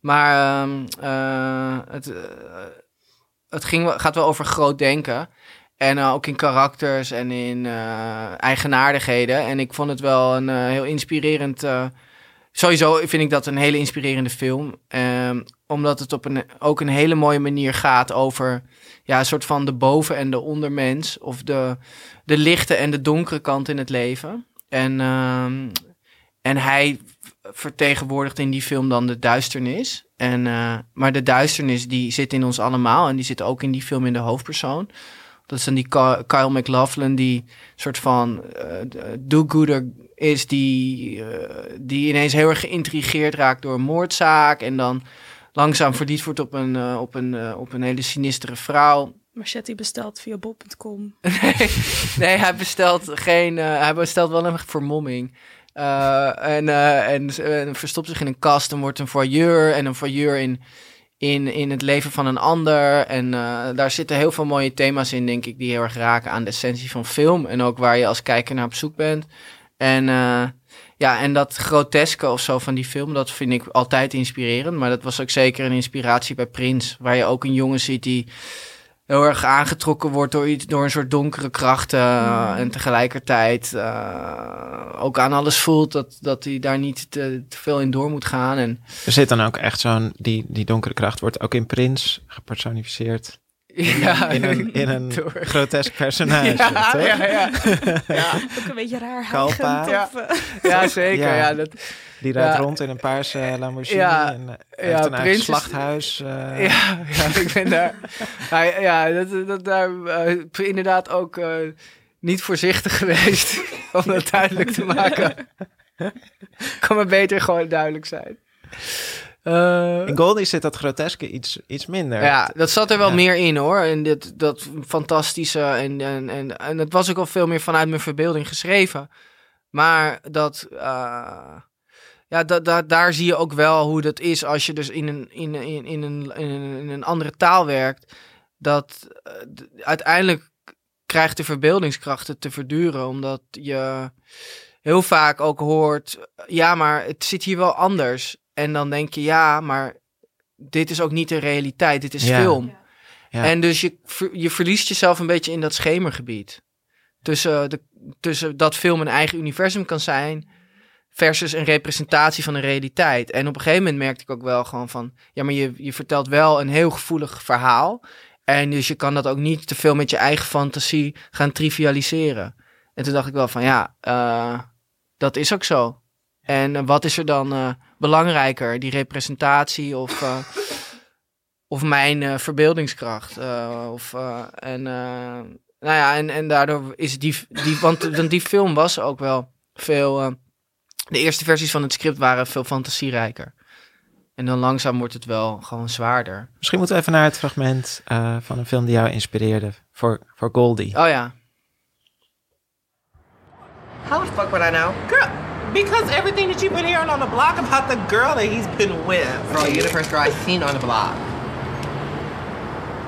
Speaker 5: Maar ehm, eh, het, eh, het ging, gaat wel over groot denken. En eh, ook in karakters en in eh, eigenaardigheden. En ik vond het wel een eh, heel inspirerend... sowieso vind ik dat een hele inspirerende film. Ehm, omdat het op een, ook een hele mooie manier gaat over... Ja, een soort van de boven- en de ondermens. Of de, de lichte en de donkere kant in het leven. En, ehm, en hij vertegenwoordigt in die film dan de duisternis. En, eh, maar de duisternis die zit in ons allemaal. En die zit ook in die film in de hoofdpersoon. Dat is dan die Ky- Kyle MacLachlan die soort van eh, do-gooder is. Die, eh, die ineens heel erg geïntrigeerd raakt door een moordzaak. En dan langzaam verliefd wordt op een, eh, op een, op een hele sinistere vrouw.
Speaker 4: Machete besteld via bol.com.
Speaker 5: nee, nee, hij bestelt geen. hij bestelt wel een vermomming. En, en, en verstopt zich in een kast en wordt een voyeur. En een voyeur in, in, in het leven van een ander. En eh, daar zitten heel veel mooie thema's in, denk ik, die heel erg raken aan de essentie van film. En ook waar je als kijker naar op zoek bent. En eh, ja, en dat groteske of zo van die film, dat vind ik altijd inspirerend. Maar dat was ook zeker een inspiratie bij Prins. Waar je ook een jongen ziet die heel erg aangetrokken wordt door, iets, door een soort donkere krachten.
Speaker 4: Mm.
Speaker 5: En tegelijkertijd eh, ook aan alles voelt dat, dat hij daar niet te, te veel in door moet gaan. En
Speaker 1: Er zit dan ook echt zo'n, die, die donkere kracht wordt ook in Prins gepersonificeerd.
Speaker 5: Ja,
Speaker 1: In een, in een grotesk personage,
Speaker 5: ja,
Speaker 1: toch?
Speaker 5: ja, ja. ja.
Speaker 4: Ook een beetje raar
Speaker 1: Kalpa.
Speaker 5: Ja.
Speaker 4: eh,
Speaker 5: Ja, zeker.
Speaker 1: Ja.
Speaker 5: Ja, dat,
Speaker 1: Die rijdt
Speaker 5: Ja.
Speaker 1: rond in een paarse Lamborghini
Speaker 5: Ja.
Speaker 1: en eh, heeft een
Speaker 5: Prins
Speaker 1: slachthuis. eh.
Speaker 5: ja, ja, ik ben daar. Ja, ja dat, dat daar eh, inderdaad ook eh, niet voorzichtig geweest om dat duidelijk te maken. kan maar beter gewoon duidelijk zijn. Eh,
Speaker 1: In Goldie zit dat groteske iets, iets minder.
Speaker 5: ja, dat zat er wel
Speaker 1: Ja.
Speaker 5: meer in hoor. En dit, dat fantastische. En, en, en, en het was ook al veel meer vanuit mijn verbeelding geschreven. Maar dat. eh, ja, da, da- daar zie je ook wel hoe dat is als je dus in een, in, in, in, een, in, een, in een andere taal werkt. Dat eh, uiteindelijk krijgt de verbeeldingskracht het te verduren. Omdat je heel vaak ook hoort. Ja, maar het zit hier wel anders. En dan denk je, ja, maar dit is ook niet de realiteit. Dit is
Speaker 1: Ja.
Speaker 5: film.
Speaker 1: Ja.
Speaker 5: En dus je, je verliest jezelf een beetje in dat schemergebied. Tussen, de, tussen dat film een eigen universum kan zijn. Versus een representatie van de realiteit. En op een gegeven moment merkte ik ook wel gewoon van. Ja, maar je, je vertelt wel een heel gevoelig verhaal. En dus je kan dat ook niet te veel met je eigen fantasie gaan trivialiseren. En toen dacht ik wel van ja, eh, dat is ook zo. En eh, wat is er dan eh, belangrijker? Die representatie of, eh, of mijn eh, verbeeldingskracht? Eh, of, eh, en, eh, nou ja, en, en daardoor is die, die want, die film was ook wel veel. eh, de eerste versies van het script waren veel fantasierijker. En dan langzaam wordt het wel gewoon zwaarder.
Speaker 1: Misschien moeten we even naar het fragment eh, van een film die jou inspireerde voor, voor Goldie.
Speaker 5: Oh ja.
Speaker 6: How the fuck would I know?
Speaker 7: Girl, because everything that you've been hearing on the block about the girl that he's been with.
Speaker 6: Bro, you're the first girl I've seen on the block.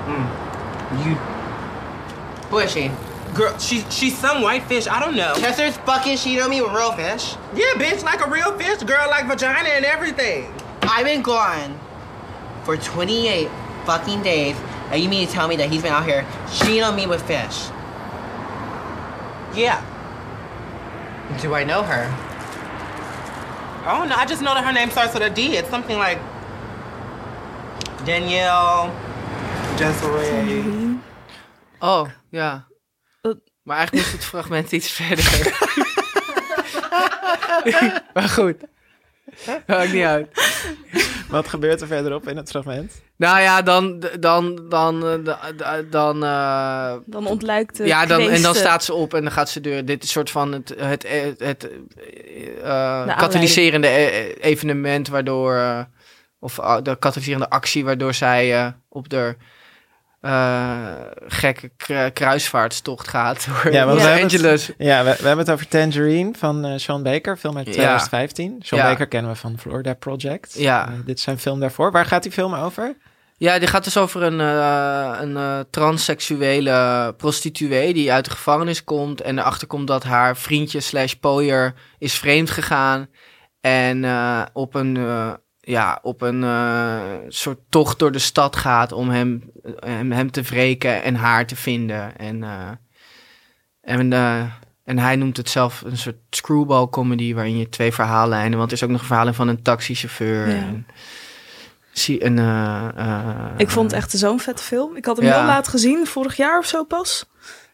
Speaker 6: Mm. You. Who is she?
Speaker 7: Girl, she she's some white fish. I don't know.
Speaker 6: Chester's fucking she on me with real fish.
Speaker 7: Yeah, bitch, like a real fish, girl, like vagina and everything.
Speaker 6: I've been gone for 28 fucking days, and you mean to tell me that he's been out here cheating on me with fish?
Speaker 7: Yeah.
Speaker 6: Do I know her?
Speaker 7: I don't know. I just know that her name starts with a D. It's something like Danielle, Desiree.
Speaker 5: Oh, ja. Maar eigenlijk moest het fragment iets verder. maar goed. Maakt niet uit.
Speaker 1: Wat gebeurt er verderop in het fragment?
Speaker 5: Nou ja, dan... Dan... Dan... eh, da- Dan... eh,
Speaker 4: Dan ontluikt de
Speaker 5: ja, dan, en dan staat ze op en dan gaat ze deur. Dit is soort van het, het, het, het eh, katalyserende evenement waardoor... eh, of de katalyserende actie waardoor zij eh, op de eh, gekke kru- kruisvaartstocht gaat door
Speaker 1: Ja,
Speaker 5: Los
Speaker 1: we hebben het-
Speaker 5: Angeles.
Speaker 1: Ja, we, we hebben het over Tangerine van eh, Sean Baker, film uit
Speaker 5: Ja.
Speaker 1: 2015. Sean
Speaker 5: Ja.
Speaker 1: Baker kennen we van Florida Project.
Speaker 5: Ja.
Speaker 1: Eh, dit is zijn film daarvoor. Waar gaat die film over?
Speaker 5: Ja, die gaat dus over een, een transseksuele prostituee die uit de gevangenis komt en erachter komt dat haar vriendje slash pooier is vreemd gegaan en op een, ja, op een eh, soort tocht door de stad gaat om hem, hem, hem te wreken en haar te vinden. En, eh, en, eh, en hij noemt het zelf een soort screwball comedy waarin je twee verhaallijnen, want er is ook nog een verhaal van een taxichauffeur.
Speaker 4: Ja.
Speaker 5: En, zie,
Speaker 4: Ik vond het echt zo'n vette film. Ik had hem
Speaker 5: Ja.
Speaker 4: heel laat gezien, vorig jaar of zo pas.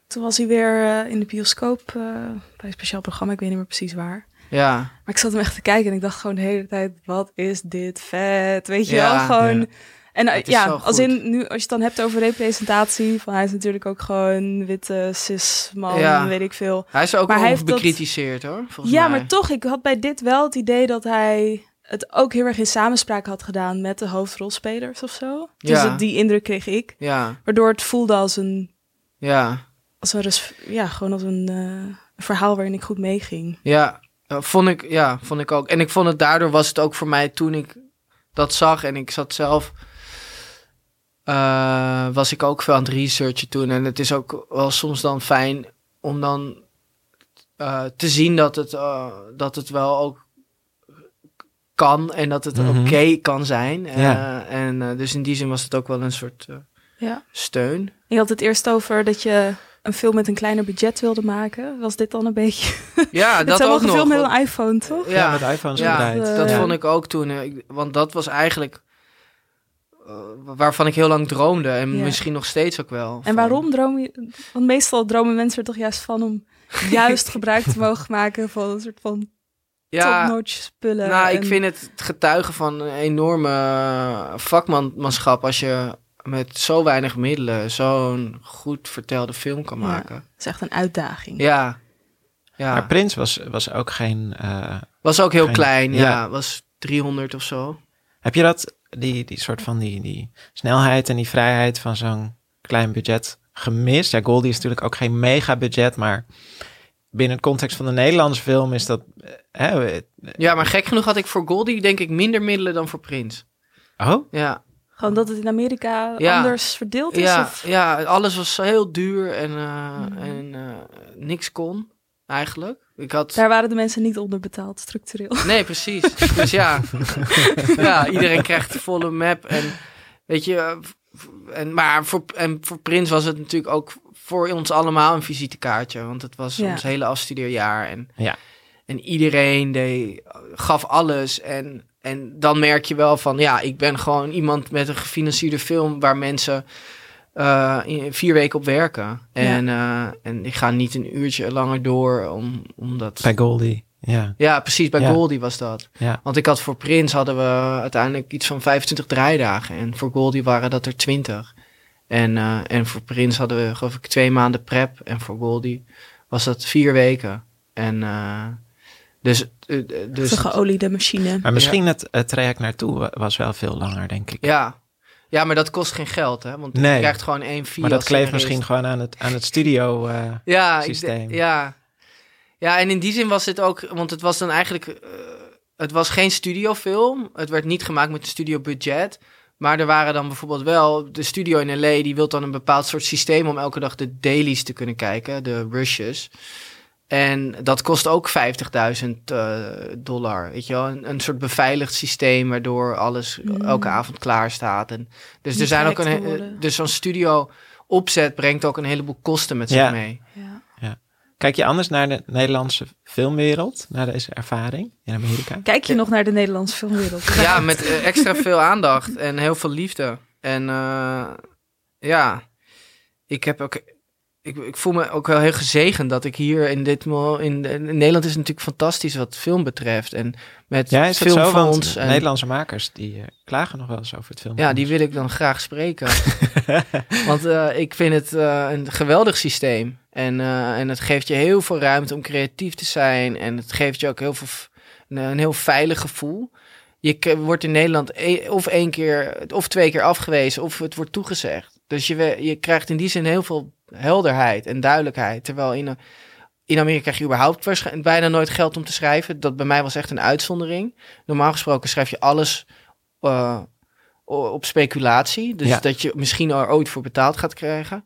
Speaker 4: Toen was hij weer in de bioscoop bij een speciaal programma. Ik weet niet meer precies waar.
Speaker 5: Ja,
Speaker 4: Maar ik zat hem echt te kijken en ik dacht gewoon de hele tijd, wat is dit vet? Weet je
Speaker 5: Ja.
Speaker 4: wel, gewoon...
Speaker 1: Ja.
Speaker 4: En ja, als in nu, als je het dan hebt over representatie, van hij is natuurlijk ook gewoon witte cis man,
Speaker 5: Ja.
Speaker 4: weet ik veel.
Speaker 5: hij is ook
Speaker 4: Maar hij dat-
Speaker 5: bekritiseerd hoor, volgens
Speaker 4: ja,
Speaker 5: mij.
Speaker 4: maar toch, ik had bij dit wel het idee dat hij het ook heel erg in samenspraak had gedaan met de hoofdrolspelers of zo. Dus
Speaker 5: Ja.
Speaker 4: die indruk kreeg ik.
Speaker 5: Ja,
Speaker 4: Waardoor het voelde als een,
Speaker 5: ja,
Speaker 4: als een ja, gewoon als een eh, verhaal waarin ik goed meeging.
Speaker 5: ja. Eh, vond ik, ja, vond ik ook. En ik vond het daardoor was het ook voor mij toen ik dat zag en ik zat zelf, eh, was ik ook veel aan het researchen toen. En het is ook wel soms dan fijn om dan eh, te zien dat het, dat het wel ook kan en dat het
Speaker 1: Mhm.
Speaker 5: oké kan zijn. Eh,
Speaker 1: Ja.
Speaker 5: En eh, dus in die zin was het ook wel een soort... eh,
Speaker 4: Ja.
Speaker 5: steun.
Speaker 4: Je had het eerst over dat je een film met een kleiner budget wilde maken. Was dit dan een beetje...
Speaker 5: Ja, dat ook nog.
Speaker 4: gefilmd met een iPhone, toch?
Speaker 1: Ja, met iPhones
Speaker 5: ja, dat
Speaker 4: Ja.
Speaker 5: vond ik ook toen. eh, ik- Want dat was eigenlijk eh, waarvan ik heel lang droomde. En
Speaker 4: Ja.
Speaker 5: misschien nog steeds ook wel.
Speaker 4: En
Speaker 5: van-
Speaker 4: waarom droom je... Want meestal dromen mensen er toch juist van om juist gebruik te mogen maken van een soort van
Speaker 5: Ja,
Speaker 4: top-notch spullen.
Speaker 5: nou, ik vind het het getuigen van een enorme eh, vakmanschap als je met zo weinig middelen zo'n goed vertelde film kan
Speaker 4: Ja.
Speaker 5: maken.
Speaker 4: Het is echt een uitdaging.
Speaker 5: Ja. Ja.
Speaker 1: Maar Prins was, was ook geen... eh,
Speaker 5: was ook heel
Speaker 1: Geen-
Speaker 5: klein, ja.
Speaker 1: ja.
Speaker 5: Was 300 of zo.
Speaker 1: heb je dat, die, die soort van die, die snelheid en die vrijheid van zo'n klein budget gemist? Ja, Goldie is natuurlijk ook geen mega budget, maar binnen het context van de Nederlandse film is dat... hè, eh,
Speaker 5: Ja, maar gek genoeg had ik voor Goldie denk ik minder middelen dan voor Prins.
Speaker 1: oh,
Speaker 5: Ja.
Speaker 4: Gewoon dat het in Amerika
Speaker 5: Ja.
Speaker 4: anders verdeeld is?
Speaker 5: Ja,
Speaker 4: Of?
Speaker 5: ja, alles was heel duur en, eh,
Speaker 4: Mhm.
Speaker 5: en eh, niks kon eigenlijk. Ik had...
Speaker 4: Daar waren de mensen niet onderbetaald, structureel.
Speaker 5: Nee, precies. dus ja. ja, iedereen krijgt de volle map. En weet je, en, maar voor, en voor Prins was het natuurlijk ook voor ons allemaal een visitekaartje. Want het was
Speaker 4: Ja.
Speaker 5: ons hele afstudeerjaar. En,
Speaker 1: Ja.
Speaker 5: en iedereen deed, gaf alles. En, en dan merk je wel van, ja, ik ben gewoon iemand met een gefinancierde film waar mensen eh, in vier weken op werken. En, eh, en ik ga niet een uurtje langer door om, omdat...
Speaker 1: bij Goldie, ja.
Speaker 5: Ja, precies. Bij
Speaker 1: Ja.
Speaker 5: Goldie was dat.
Speaker 1: ja.
Speaker 5: Want ik had voor Prins hadden we uiteindelijk iets van 25 draaidagen. En voor Goldie waren dat er 20. En, eh, en voor Prins hadden we geloof ik twee maanden prep. En voor Goldie was dat vier weken. En eh, dus... eh, eh,
Speaker 4: Dus een geoliede machine.
Speaker 1: Maar misschien het, het traject naartoe wa- was wel veel langer, denk ik.
Speaker 5: ja. ja, maar dat kost geen geld hè. Want
Speaker 1: Nee.
Speaker 5: je krijgt gewoon één fee
Speaker 1: maar dat kleeft misschien gewoon aan het, aan het studio. eh,
Speaker 5: ja,
Speaker 1: systeem.
Speaker 5: de- ja. ja, en in die zin was het ook, want het was dan eigenlijk, eh, het was geen studiofilm. Het werd niet gemaakt met een studiobudget. Maar er waren dan bijvoorbeeld wel, de studio in LA, die wil dan een bepaald soort systeem om elke dag de dailies te kunnen kijken, de rushes. En dat kost ook 50.000 eh, dollar, weet je wel. Een, een soort beveiligd systeem waardoor alles
Speaker 4: Mm.
Speaker 5: elke avond klaar staat. En, dus er zijn ook een,
Speaker 4: worden.
Speaker 5: dus zo'n studio opzet brengt ook een heleboel kosten met zich
Speaker 1: Ja.
Speaker 5: mee.
Speaker 4: Ja.
Speaker 1: Kijk je anders naar de Nederlandse filmwereld, naar deze ervaring in Amerika?
Speaker 4: Kijk je nog naar de Nederlandse filmwereld?
Speaker 5: Ja, met eh, extra veel aandacht en heel veel liefde. En eh, ja, ik heb ook. Ik, ik voel me ook wel heel gezegend dat ik hier in dit mo- in, in Nederland is het natuurlijk fantastisch wat film betreft en met
Speaker 1: Ja,
Speaker 5: filmfonds en
Speaker 1: Nederlandse makers die eh, klagen nog wel eens over het film.
Speaker 5: ja, die wil ik dan graag spreken. Want eh, ik vind het eh, een geweldig systeem. En, en het geeft je heel veel ruimte om creatief te zijn. En het geeft je ook heel veel, een, een heel veilig gevoel. Je wordt in Nederland e- of één keer of twee keer afgewezen of het wordt toegezegd. Dus je, je krijgt in die zin heel veel helderheid en duidelijkheid. Terwijl in, in Amerika krijg je überhaupt bijna nooit geld om te schrijven. Dat bij mij was echt een uitzondering. Normaal gesproken schrijf je alles eh, op speculatie. Dus
Speaker 1: Ja.
Speaker 5: dat je misschien er ooit voor betaald gaat krijgen.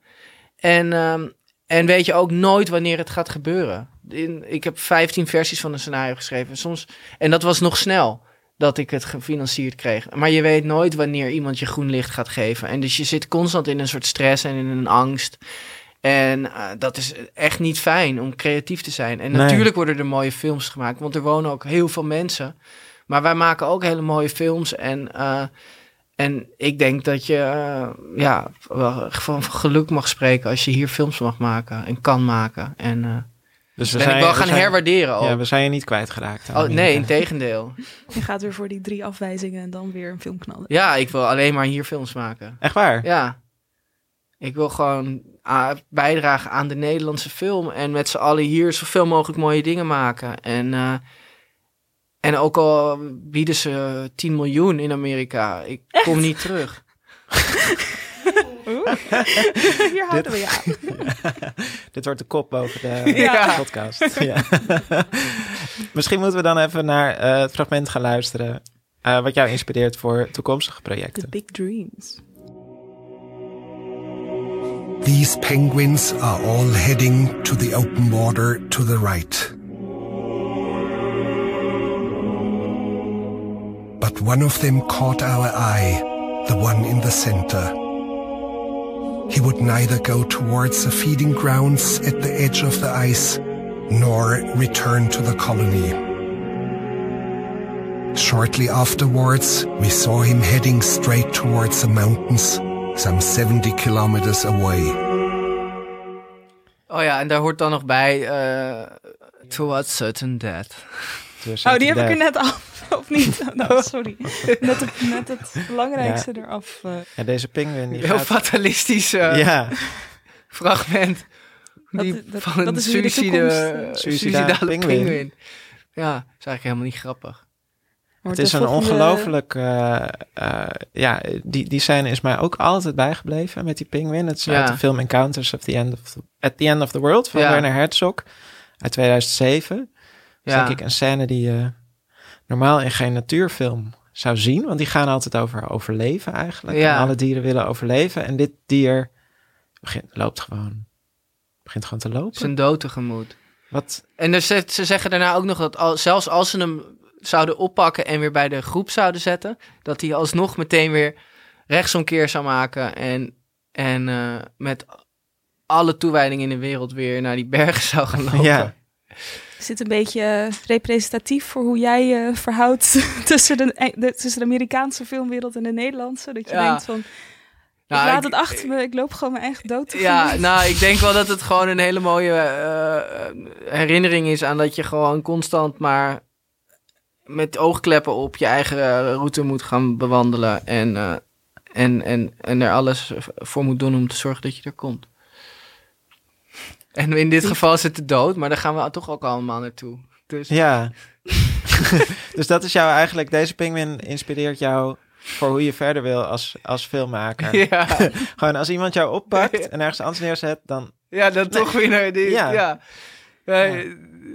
Speaker 5: En, ehm, en weet je ook nooit wanneer het gaat gebeuren. In, ik heb 15 versies van een scenario geschreven. Soms, en dat was nog snel dat ik het gefinancierd kreeg. Maar je weet nooit wanneer iemand je groen licht gaat geven. En dus je zit constant in een soort stress en in een angst. En eh, dat is echt niet fijn om creatief te zijn. En
Speaker 1: Nee.
Speaker 5: natuurlijk worden er mooie films gemaakt, want er wonen ook heel veel mensen. Maar wij maken ook hele mooie films. En, eh, en ik denk dat je eh, ja, wel van geluk mag spreken als je hier films mag maken en kan maken. En eh
Speaker 1: dus we
Speaker 5: ben ik
Speaker 1: zijn,
Speaker 5: wel
Speaker 1: we
Speaker 5: gaan
Speaker 1: zijn-
Speaker 5: herwaarderen ook.
Speaker 1: Ja, we zijn je niet kwijtgeraakt.
Speaker 5: oh, nee, in tegendeel.
Speaker 4: Je gaat weer voor die drie afwijzingen en dan weer een film knallen.
Speaker 5: Ja, ik wil alleen maar hier films maken.
Speaker 1: Echt waar?
Speaker 5: Ja. Ik wil gewoon ah, bijdragen aan de Nederlandse film. En met z'n allen hier zoveel mogelijk mooie dingen maken. En, eh, en ook al bieden ze 10 miljoen in Amerika, ik kom niet terug.
Speaker 4: Hier houden we je aan.
Speaker 1: Dit wordt de kop boven de
Speaker 4: Ja.
Speaker 1: podcast. Ja. Misschien moeten we dan even naar eh, het fragment gaan luisteren. eh, wat jou inspireert voor toekomstige
Speaker 4: The
Speaker 1: projecten.
Speaker 4: big dreams.
Speaker 8: These penguins are all heading to the open water to the right. But one of them caught our eye, the one in the center. he would neither go towards the feeding grounds at the edge of the ice nor return to the colony. Shortly afterwards, we saw him heading straight towards the mountains, some 70 kilometers away.
Speaker 5: Oh ja, en daar hoort dan nog bij... eh towards certain death.
Speaker 4: Oh, die heb ik er net af, of niet? Oh, nou, sorry. Net het, net het belangrijkste eraf. eh.
Speaker 1: Ja, deze pinguïn die
Speaker 5: Heel
Speaker 1: gaat...
Speaker 5: fatalistisch eh,
Speaker 1: Ja,
Speaker 5: fragment. Die
Speaker 4: dat-
Speaker 5: van
Speaker 4: dat
Speaker 5: een
Speaker 4: is weer de
Speaker 5: suïcide,
Speaker 4: toekomst.
Speaker 1: Suïcidale
Speaker 5: suïcidale
Speaker 1: pinguïn.
Speaker 5: pinguïn. Ja, dat is eigenlijk helemaal niet grappig.
Speaker 1: Het is een
Speaker 4: volgende-
Speaker 1: ongelooflijk... eh, eh, ja, die, die scène is mij ook altijd bijgebleven met die pinguïn. Het is
Speaker 5: Ja.
Speaker 1: uit de film Encounters of the End of the, at the End of the World van
Speaker 5: Ja.
Speaker 1: Werner Herzog uit 2007. Dat is
Speaker 5: Ja.
Speaker 1: denk ik een scène die je normaal in geen natuurfilm zou zien. Want die gaan altijd over overleven eigenlijk.
Speaker 5: Ja.
Speaker 1: En alle dieren willen overleven. En dit dier begint, loopt gewoon... Begint gewoon te lopen.
Speaker 5: Zijn dood tegemoet.
Speaker 1: Wat,
Speaker 5: En er ze zeggen daarna ook nog dat al, zelfs als ze hem zouden oppakken en weer bij de groep zouden zetten, dat hij alsnog meteen weer rechtsomkeer zou maken en, en eh, met alle toewijding in de wereld weer naar die bergen zou gaan lopen.
Speaker 1: ja,
Speaker 4: Is dit een beetje eh, representatief voor hoe jij je verhoudt tussen de, eh, de- tussen de Amerikaanse filmwereld en de Nederlandse? Dat je
Speaker 5: Ja.
Speaker 4: denkt van,
Speaker 5: Nou,
Speaker 4: ik laat
Speaker 5: ik-
Speaker 4: het achter me, ik loop gewoon mijn eigen dood te
Speaker 5: Ja, nou, ik denk wel dat het gewoon een hele mooie eh, herinnering is aan dat je gewoon constant maar met oogkleppen op je eigen eh, route moet gaan bewandelen. En, eh, en, en, en er alles voor moet doen om te zorgen dat je er komt. En in dit geval is het de dood, maar daar gaan we toch ook allemaal naartoe. Dus
Speaker 1: ja. dus dat is jou eigenlijk... Deze pinguïn inspireert jou voor hoe je verder wil als, als filmmaker.
Speaker 5: ja,
Speaker 1: Gewoon als iemand jou oppakt en ergens anders neerzet, dan...
Speaker 5: ja, dan toch weer naar die.
Speaker 1: Ja.
Speaker 5: Ja.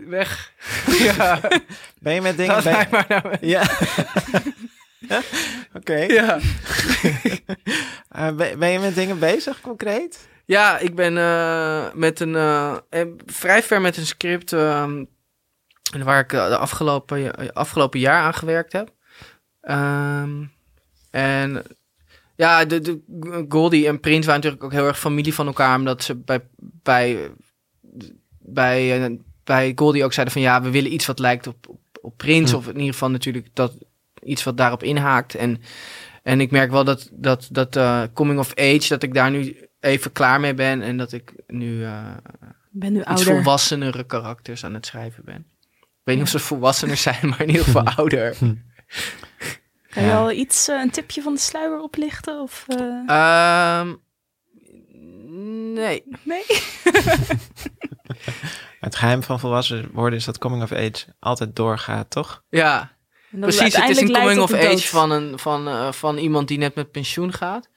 Speaker 5: Weg. ja,
Speaker 1: Ben je met dingen... ben-
Speaker 5: maar naar me.
Speaker 1: Ja. Oké.
Speaker 5: Ja.
Speaker 1: Eh, ben, ben je met dingen bezig, concreet?
Speaker 5: Ja, ik ben eh, met een eh, vrij ver met een script ehm, waar ik de afgelopen, afgelopen jaar aan gewerkt heb. Ehm, en ja, de, de Goldie en Prins waren natuurlijk ook heel erg familie van elkaar, omdat ze bij, bij, bij, eh, bij Goldie ook zeiden van ja, we willen iets wat lijkt op, op, op Prins,
Speaker 1: Hm.
Speaker 5: of in ieder geval natuurlijk dat iets wat daarop inhaakt. En, en ik merk wel dat, dat, dat eh, coming of age, dat ik daar nu even klaar mee ben en dat ik nu eh,
Speaker 4: ben nu
Speaker 5: iets
Speaker 4: ouder.
Speaker 5: volwassenere karakters aan het schrijven ben. Ik weet niet of ze volwassener zijn, maar in ieder geval ouder.
Speaker 4: Kan je al iets, een tipje van de sluier oplichten? Of, eh,
Speaker 5: Ehm, nee.
Speaker 4: nee?
Speaker 1: Het geheim van volwassen worden is dat coming of age altijd doorgaat, toch?
Speaker 5: Ja, precies. Het is een coming of age
Speaker 4: dood.
Speaker 5: van, een, van, eh, van iemand die net met pensioen gaat.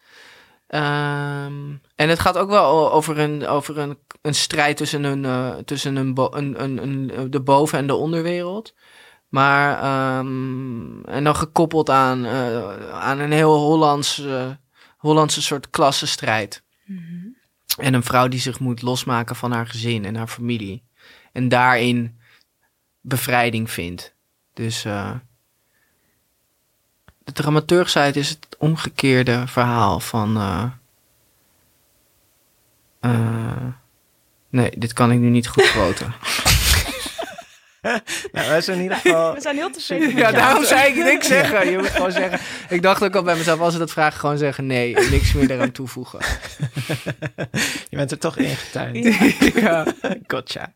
Speaker 5: Ehm, en het gaat ook wel over een, over een, een strijd tussen, een, eh, tussen een, bo- een, een, een, de boven- en de onderwereld. Maar, ehm, en dan gekoppeld aan, eh, aan een heel Hollands, eh, Hollandse soort klassenstrijd. En een vrouw die zich moet losmaken van haar gezin en haar familie. En daarin bevrijding vindt. Dus eh de dramaturgsite is het omgekeerde verhaal van... eh, nee, dit kan ik nu niet goed quoten.
Speaker 1: Nou, wij zijn in ieder geval...
Speaker 4: We zijn heel tevreden.
Speaker 5: ja, daarom zei ik niks zeggen. Je moet gewoon zeggen... Ik dacht ook al bij mezelf, als ze dat vragen, gewoon zeggen nee. En niks meer eraan toevoegen.
Speaker 1: Je bent er toch ingetuind.
Speaker 5: ja.
Speaker 1: Gotcha.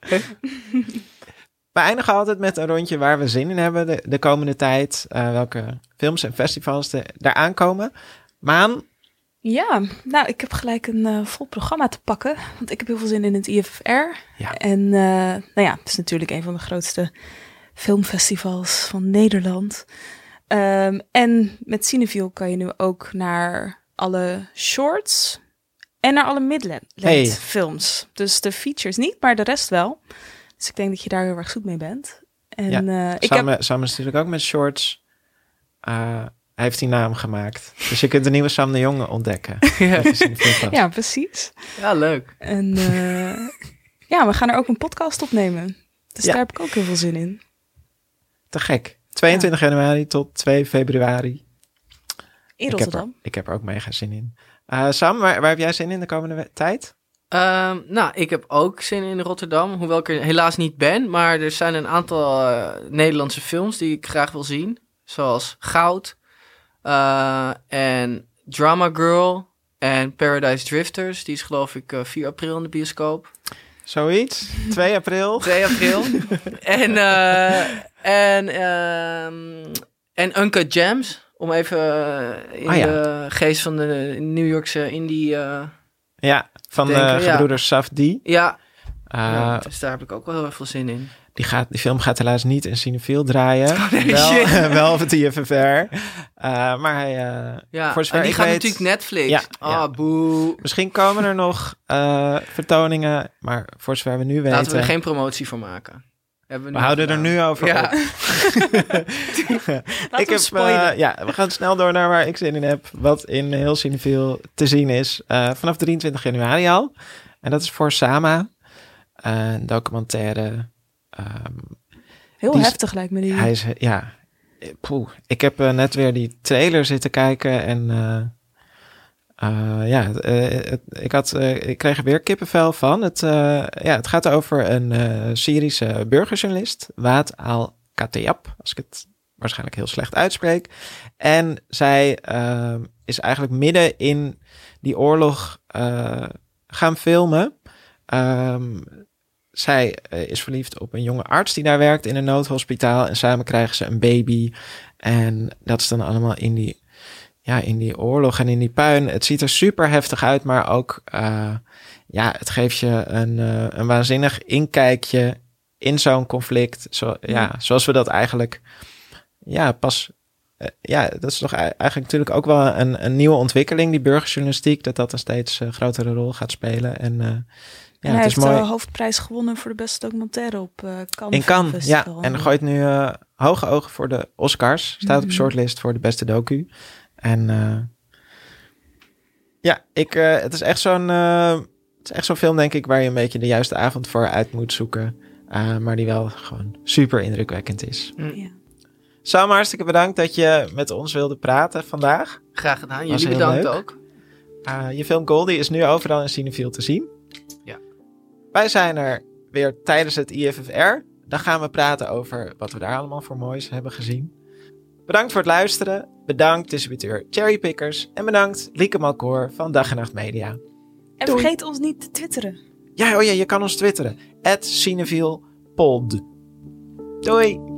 Speaker 1: We eindigen altijd met een rondje waar we zin in hebben de, de komende tijd. Eh, welke films en festivals er daar aankomen. Maan,
Speaker 4: Ja, nou, ik heb gelijk een eh, vol programma te pakken. Want ik heb heel veel zin in het IFR.
Speaker 1: Ja.
Speaker 4: En eh, nou ja, het is natuurlijk een van de grootste filmfestivals van Nederland. Ehm, en met Cineville kan je nu ook naar alle shorts en naar alle midland
Speaker 1: Hey.
Speaker 4: films. Dus de features niet, maar de rest wel. Dus ik denk dat je daar heel erg goed mee bent. En
Speaker 1: Ja,
Speaker 4: eh, ik
Speaker 1: Sam,
Speaker 4: heb...
Speaker 1: Sam is natuurlijk ook met shorts. Hij heeft die naam gemaakt. Dus je kunt de nieuwe Sam de Jonge ontdekken.
Speaker 5: Ja.
Speaker 4: Precies.
Speaker 5: ja, leuk.
Speaker 4: En eh, ja, we gaan er ook een podcast opnemen. Dus
Speaker 1: Ja.
Speaker 4: daar heb ik ook heel veel zin in.
Speaker 1: Te gek. 22 januari tot 2 februari.
Speaker 4: In
Speaker 1: Ik heb, er,
Speaker 4: Rotterdam.
Speaker 1: ik heb er ook mega zin in. Eh, Sam, waar, waar heb jij zin in de komende tijd?
Speaker 5: Ehm, nou, ik heb ook zin in Rotterdam, hoewel ik er helaas niet ben. Maar er zijn een aantal eh, Nederlandse films die ik graag wil zien. Zoals Goud en Drama Girl en Paradise Drifters. Die is geloof ik eh, 4 april in de bioscoop.
Speaker 1: Zoiets? 2 april?
Speaker 5: 2 april. en eh, en, ehm, en Uncut Gems. Om even eh, in
Speaker 1: Ah, ja.
Speaker 5: de geest van de New Yorkse indie... eh,
Speaker 1: Ja, van de
Speaker 5: ja.
Speaker 1: gebroeders Safdie.
Speaker 5: ja,
Speaker 1: Eh,
Speaker 5: ja, dus daar heb ik ook wel heel erg veel zin in.
Speaker 1: Die, gaat, die film gaat helaas niet in Cinefield draaien.
Speaker 5: nee,
Speaker 1: wel, wel op het IFFR. Eh, maar hij, eh,
Speaker 5: Ja,
Speaker 1: voor zover
Speaker 5: en die gaat
Speaker 1: weet-
Speaker 5: natuurlijk Netflix.
Speaker 1: Ja,
Speaker 5: ah,
Speaker 1: ja.
Speaker 5: boe.
Speaker 1: Misschien komen er nog eh, vertoningen, maar voor zover we nu weten...
Speaker 5: Laten we er geen promotie voor maken. Hebben
Speaker 1: we
Speaker 5: nu
Speaker 1: houden er nu over
Speaker 5: Ja.
Speaker 1: ik
Speaker 4: we
Speaker 1: heb, ja, we gaan snel door naar waar ik zin in heb. Wat in heel Cineville te zien is. vanaf 23 januari al. En dat is voor Sama. Een documentaire. Ehm,
Speaker 4: Heel heftig lijkt me die.
Speaker 1: hij is, ja. eh, Poeh. Ik heb eh, net weer die trailer zitten kijken. En eh, eh, ja, ik, had, ik kreeg er weer kippenvel van. Het, ja, het gaat over een Syrische burgerjournalist. Waad al-Katayab. Als ik het waarschijnlijk heel slecht uitspreek. En zij eh, is eigenlijk midden in die oorlog gaan filmen. Ehm, zij eh, is verliefd op een jonge arts die daar werkt in een noodhospitaal. En samen krijgen ze een baby. En dat is dan allemaal in die, ja, in die oorlog en in die puin. Het ziet er super heftig uit, maar ook, eh, ja, het geeft je een, eh, een waanzinnig inkijkje in zo'n conflict. Zo, ja, zoals we dat eigenlijk, ja, pas. ja, dat is toch ei- eigenlijk natuurlijk ook wel een, een nieuwe ontwikkeling, die burgerjournalistiek, dat dat een steeds grotere rol gaat spelen. En, ja,
Speaker 4: en hij
Speaker 1: het is
Speaker 4: heeft
Speaker 1: mooi.
Speaker 4: de hoofdprijs gewonnen voor de beste documentaire op eh Cannes
Speaker 1: In Cannes, ja. En gooit nu eh, hoge ogen voor de Oscars. Staat op
Speaker 4: Mhm.
Speaker 1: shortlist voor de beste docu. En eh, ja, ik, eh, het is echt zo'n eh, het is echt zo'n film, denk ik, waar je een beetje de juiste avond voor uit moet zoeken. Eh, maar die wel gewoon super indrukwekkend is.
Speaker 4: Ja.
Speaker 1: Sam, hartstikke bedankt dat je met ons wilde praten vandaag.
Speaker 5: Graag gedaan.
Speaker 1: Was
Speaker 5: Jullie bedankt
Speaker 1: leuk.
Speaker 5: ook.
Speaker 1: Eh, je film Goldie is nu overal in Cinefield te zien. Wij zijn er weer tijdens het IFFR. Dan gaan we praten over wat we daar allemaal voor moois hebben gezien. Bedankt voor het luisteren. Bedankt distributeur Cherrypickers. En bedankt Lieke Malkoor van Dag en Nacht Media.
Speaker 4: En
Speaker 1: Doei.
Speaker 4: vergeet ons niet te twitteren.
Speaker 1: Ja, oh ja, je kan ons twitteren. At. Doei!